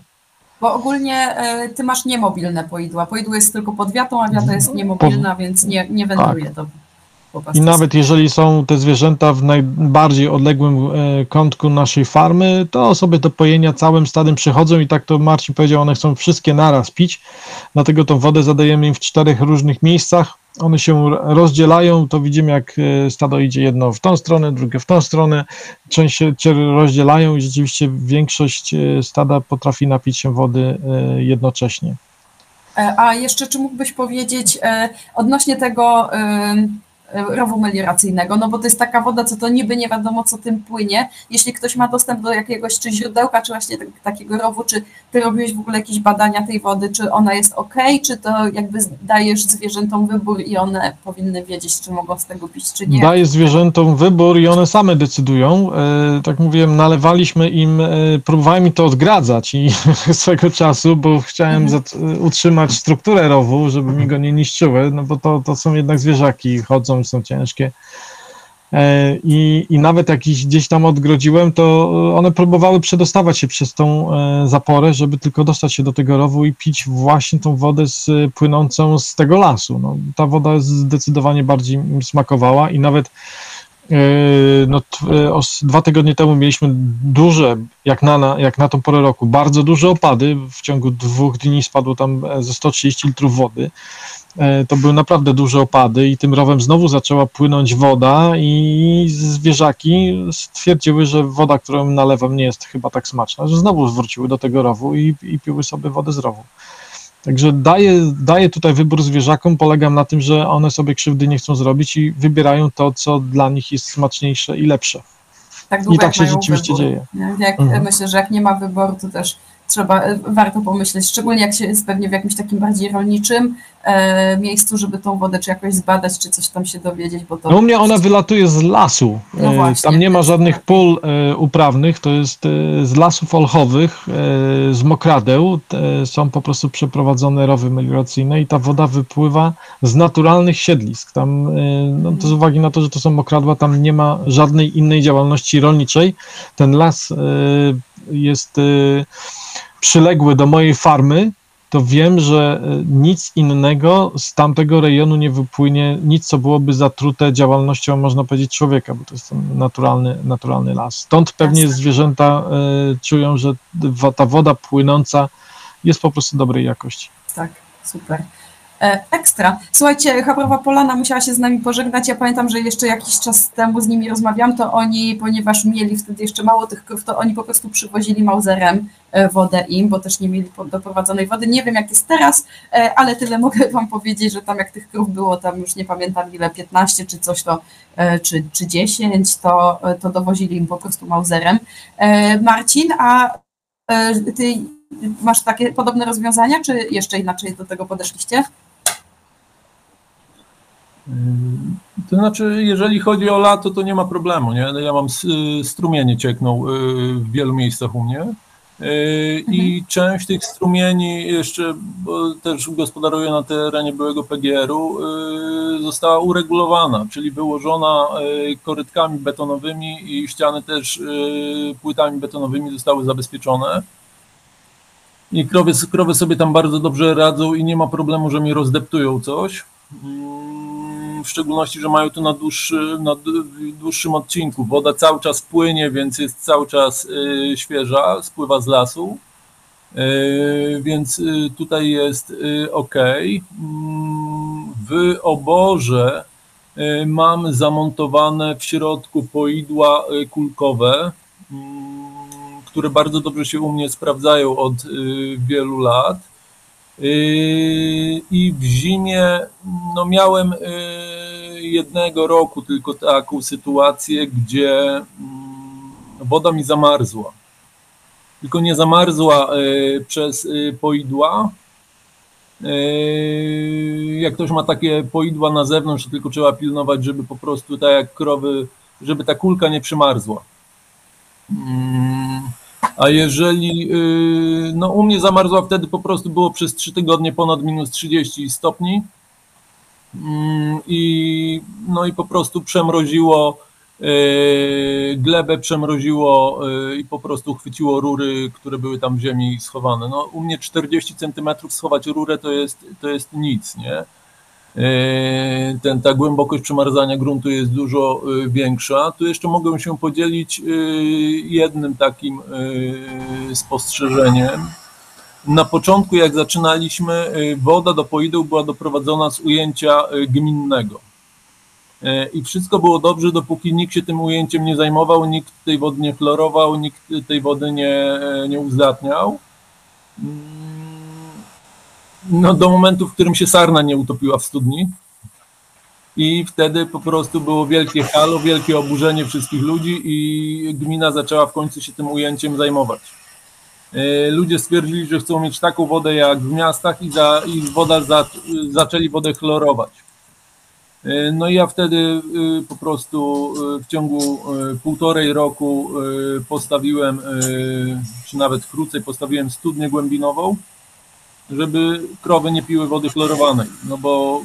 S1: Bo ogólnie e, ty masz niemobilne poidła. Poidło jest tylko pod wiatą, a wiata jest niemobilna, więc nie, nie wędruje do po
S2: I nawet jeżeli są te zwierzęta w najbardziej odległym e, kątku naszej farmy, to sobie do pojenia całym stadem przychodzą i tak to Marcin powiedział, one chcą wszystkie naraz pić, dlatego tą wodę zadajemy im w czterech różnych miejscach. One się rozdzielają, to widzimy jak e, stado idzie jedno w tą stronę, drugie w tą stronę, część się rozdzielają i rzeczywiście większość e, stada potrafi napić się wody jednocześnie.
S1: A jeszcze czy mógłbyś powiedzieć odnośnie tego rowu melioracyjnego, no bo to jest taka woda, co to niby nie wiadomo, co tym płynie. Jeśli ktoś ma dostęp do jakiegoś czy źródełka, czy właśnie tak, takiego rowu, czy ty robiłeś w ogóle jakieś badania tej wody, czy ona jest ok, czy to jakby dajesz zwierzętom wybór i one powinny wiedzieć, czy mogą z tego pić, czy nie?
S2: Daje zwierzętom wybór i one same decydują. E, tak mówiłem, nalewaliśmy im, e, próbowałem im to odgradzać i swego czasu, bo chciałem
S1: Mhm.
S2: zat- utrzymać strukturę rowu, żeby mi go nie niszczyły, no bo to, to są jednak zwierzaki, chodzą, są ciężkie. E, I, I nawet jak ich gdzieś tam odgrodziłem, to one próbowały przedostawać się przez tą e, zaporę, żeby tylko dostać się do tego rowu i pić właśnie tą wodę z, płynącą z tego lasu. No, ta woda zdecydowanie bardziej smakowała i nawet e, no, e, dwa tygodnie temu mieliśmy duże, jak na, jak na tą porę roku, bardzo duże opady. W ciągu dwóch dni spadło tam e, ze 130 litrów wody. E, To były naprawdę duże opady i tym rowem znowu zaczęła płynąć woda i zwierzaki stwierdziły, że woda, którą nalewam nie jest chyba tak smaczna, że znowu wróciły do tego rowu i, i piły sobie wodę z rowu. Także daję, daję tutaj wybór zwierzakom, polegam na tym, że one sobie krzywdy nie chcą zrobić i wybierają to, co dla nich jest smaczniejsze i lepsze.
S1: Tak
S2: I tak się rzeczywiście
S1: wybór.
S2: dzieje.
S1: Jak,
S2: Mhm.
S1: Myślę, że jak nie ma wyboru, to też trzeba, warto pomyśleć, szczególnie jak się jest pewnie w jakimś takim bardziej rolniczym e, miejscu, żeby tą wodę czy jakoś zbadać, czy coś tam się dowiedzieć, bo to...
S2: No u mnie ona wylatuje z lasu.
S1: No
S2: E,
S1: właśnie,
S2: Tam nie ma żadnych
S1: tak.
S2: pól e, uprawnych, to jest e, z lasów olchowych, e, z mokradeł. Są po prostu przeprowadzone rowy melioracyjne i ta woda wypływa z naturalnych siedlisk. Tam, e, no to z uwagi na to, że to są mokradła, tam nie ma żadnej innej działalności rolniczej. Ten las e, jest e, przyległy do mojej farmy, to wiem, że e, nic innego z tamtego rejonu nie wypłynie, nic, co byłoby zatrute działalnością, można powiedzieć, człowieka, bo to jest ten naturalny, naturalny las. Stąd pewnie
S1: Jasne.
S2: zwierzęta e, czują, że ta woda płynąca jest po prostu dobrej jakości.
S1: Tak, super. E, Ekstra. Słuchajcie, Chabrowa Polana musiała się z nami pożegnać. Ja pamiętam, że jeszcze jakiś czas temu z nimi rozmawiałam, to oni, ponieważ mieli wtedy jeszcze mało tych krów, to oni po prostu przywozili Mauserem e, wodę im, bo też nie mieli doprowadzonej wody. Nie wiem, jak jest teraz, e, ale tyle mogę wam powiedzieć, że tam jak tych krów było, tam już nie pamiętam ile, 15 czy coś to, czy, czy 10, to, to dowozili im po prostu Mauserem. E, Marcin, a ty masz takie podobne rozwiązania, czy jeszcze inaczej do tego podeszliście?
S6: Yy, To znaczy, jeżeli chodzi o lato, to nie ma problemu, nie? Ja mam y, strumienie ciekną y, w wielu miejscach u mnie y, i część tych strumieni jeszcze, bo też gospodaruję na terenie byłego PGR-u, została uregulowana, czyli wyłożona korytkami betonowymi i ściany też płytami betonowymi zostały zabezpieczone. I krowy, krowy sobie tam bardzo dobrze radzą i nie ma problemu, że mi rozdeptują coś. Mm, W szczególności, że mają to na, dłuższy, na dłuższym odcinku. Woda cały czas płynie, więc jest cały czas y, świeża, spływa z lasu. Y, Więc y, tutaj jest ok. W oborze mam zamontowane w środku poidła kulkowe, mm, które bardzo dobrze się u mnie sprawdzają od wielu lat. Yy, I w zimie no miałem yy, jednego roku tylko taką sytuację, gdzie mm, woda mi zamarzła. Tylko nie zamarzła yy, przez poidła. Jak ktoś ma takie poidła na zewnątrz, to tylko trzeba pilnować, żeby po prostu tak jak krowy, żeby ta kulka nie przymarzła. A jeżeli, yy, no u mnie zamarzła wtedy po prostu było przez 3 tygodnie ponad minus 30 stopni Mm, i no i po prostu przemroziło yy, glebę, przemroziło yy, i po prostu chwyciło rury, które były tam w ziemi schowane. No u mnie 40 centymetrów schować rurę to jest, to jest nic, nie? Yy, Ten, ta głębokość przemarzania gruntu jest dużo yy, większa. Tu jeszcze mogę się podzielić yy, jednym takim spostrzeżeniem. Na początku, jak zaczynaliśmy, woda do poideł była doprowadzona z ujęcia gminnego. I wszystko było dobrze, dopóki nikt się tym ujęciem nie zajmował, nikt tej wody nie chlorował, nikt tej wody nie, nie uzdatniał. No, do momentu, w którym się sarna nie utopiła w studni. I wtedy po prostu było wielkie halo, wielkie oburzenie wszystkich ludzi i gmina zaczęła w końcu się tym ujęciem zajmować. Yy, Ludzie stwierdzili, że chcą mieć taką wodę jak w miastach i, za, i woda za, zaczęli wodę chlorować. Yy, No i ja wtedy yy, po prostu w ciągu półtorej roku postawiłem, czy nawet krócej, postawiłem studnię głębinową, żeby krowy nie piły wody chlorowanej. No bo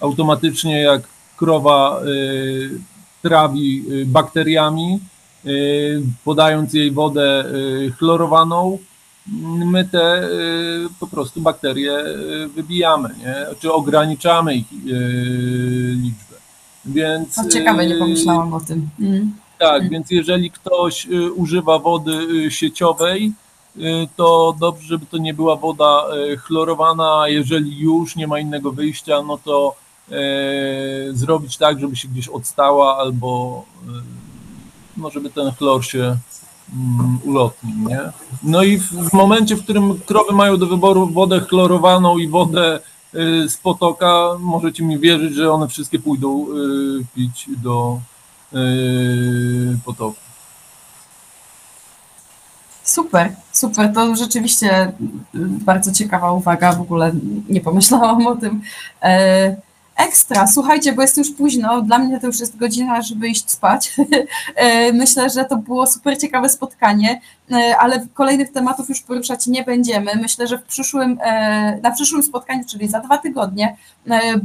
S6: automatycznie jak krowa y, trawi y, bakteriami, y, podając jej wodę chlorowaną, my te po prostu bakterie wybijamy, nie? czy ograniczamy ich liczbę. Więc,
S1: No, ciekawe, nie pomyślałam o tym. Mm.
S6: tak,
S1: Mm.
S6: więc jeżeli ktoś używa wody sieciowej, to dobrze, żeby to nie była woda y, chlorowana, jeżeli już nie ma innego wyjścia, no to y, zrobić tak, żeby się gdzieś odstała albo y, no, żeby ten chlor się mm, ulotnił, nie? No i w, momencie, w którym krowy mają do wyboru wodę chlorowaną i wodę y, z potoka, możecie mi wierzyć, że one wszystkie pójdą y, pić do potoku.
S1: Super, super. To rzeczywiście bardzo ciekawa uwaga. W ogóle nie pomyślałam o tym. E, Ekstra, słuchajcie, bo jest już późno, dla mnie to już jest godzina, żeby iść spać. E, Myślę, że to było super ciekawe spotkanie, e, ale kolejnych tematów już poruszać nie będziemy. Myślę, że w przyszłym, e, na przyszłym spotkaniu, czyli za dwa tygodnie,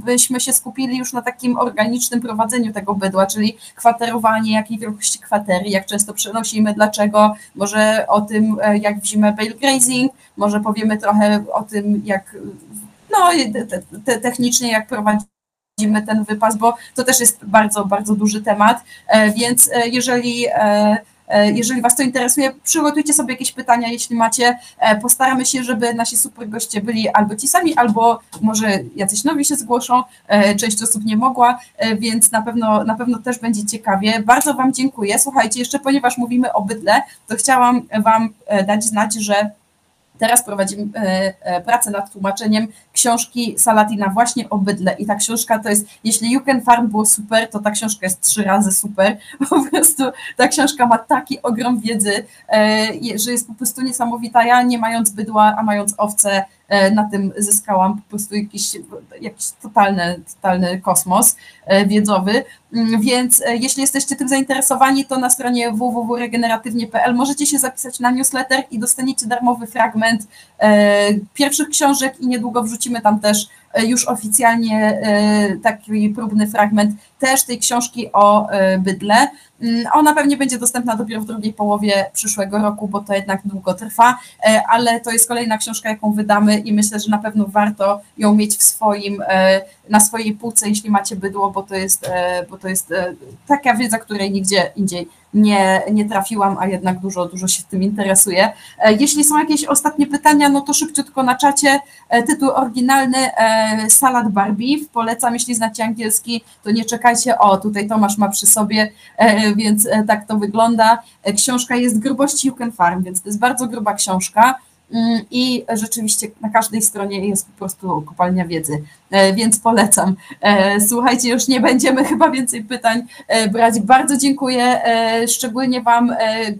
S1: byśmy się skupili już na takim organicznym prowadzeniu tego bydła, czyli kwaterowanie, jakiej wielkości kwatery, jak często przenosimy, dlaczego, może o tym, jak w zimę bale grazing, może powiemy trochę o tym, jak no, te, te, technicznie jak prowadzić prowadzimy ten wypas, bo to też jest bardzo, bardzo duży temat, e, więc e, jeżeli, e, jeżeli Was to interesuje, przygotujcie sobie jakieś pytania, jeśli macie, postaramy się, żeby nasi super goście byli albo ci sami, albo może jacyś nowi się zgłoszą, część osób nie mogła, więc na pewno, na pewno też będzie ciekawie. Bardzo Wam dziękuję. Słuchajcie, jeszcze ponieważ mówimy o bydle, to chciałam Wam dać znać, że Teraz prowadzimy pracę nad tłumaczeniem książki Salatina właśnie o bydle i ta książka to jest, jeśli You Can Farm było super, to ta książka jest trzy razy super, po prostu ta książka ma taki ogrom wiedzy, że jest po prostu niesamowita, ja nie mając bydła, a mając owce, na tym zyskałam po prostu jakiś, jakiś totalny, totalny kosmos wiedzowy, więc jeśli jesteście tym zainteresowani, to na stronie www.regeneratywnie.pl możecie się zapisać na newsletter i dostaniecie darmowy fragment pierwszych książek i niedługo wrzucimy tam też już oficjalnie taki próbny fragment też tej książki o bydle. Ona pewnie będzie dostępna dopiero w drugiej połowie przyszłego roku, bo to jednak długo trwa, ale to jest kolejna książka, jaką wydamy i myślę, że na pewno warto ją mieć w swoim, na swojej półce, jeśli macie bydło, bo to jest, bo to jest taka wiedza, której nigdzie indziej nie, nie trafiłam, a jednak dużo, dużo się tym interesuję. Jeśli są jakieś ostatnie pytania, no to szybciutko na czacie. Tytuł oryginalny Salad Barbie. Polecam, jeśli znacie angielski, to nie czekajcie. O, tutaj Tomasz ma przy sobie, więc tak to wygląda. Książka jest grubości You Can Farm, więc to jest bardzo gruba książka. I rzeczywiście na każdej stronie jest po prostu kopalnia wiedzy, więc polecam. Słuchajcie, już nie będziemy chyba więcej pytań brać. Bardzo dziękuję szczególnie Wam,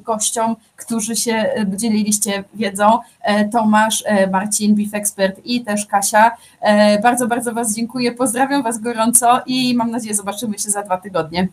S1: gościom, którzy się dzieliliście wiedzą. Tomasz, Marcin, Beef Expert i też Kasia. Bardzo, bardzo Was dziękuję. Pozdrawiam Was gorąco i mam nadzieję, zobaczymy się za dwa tygodnie.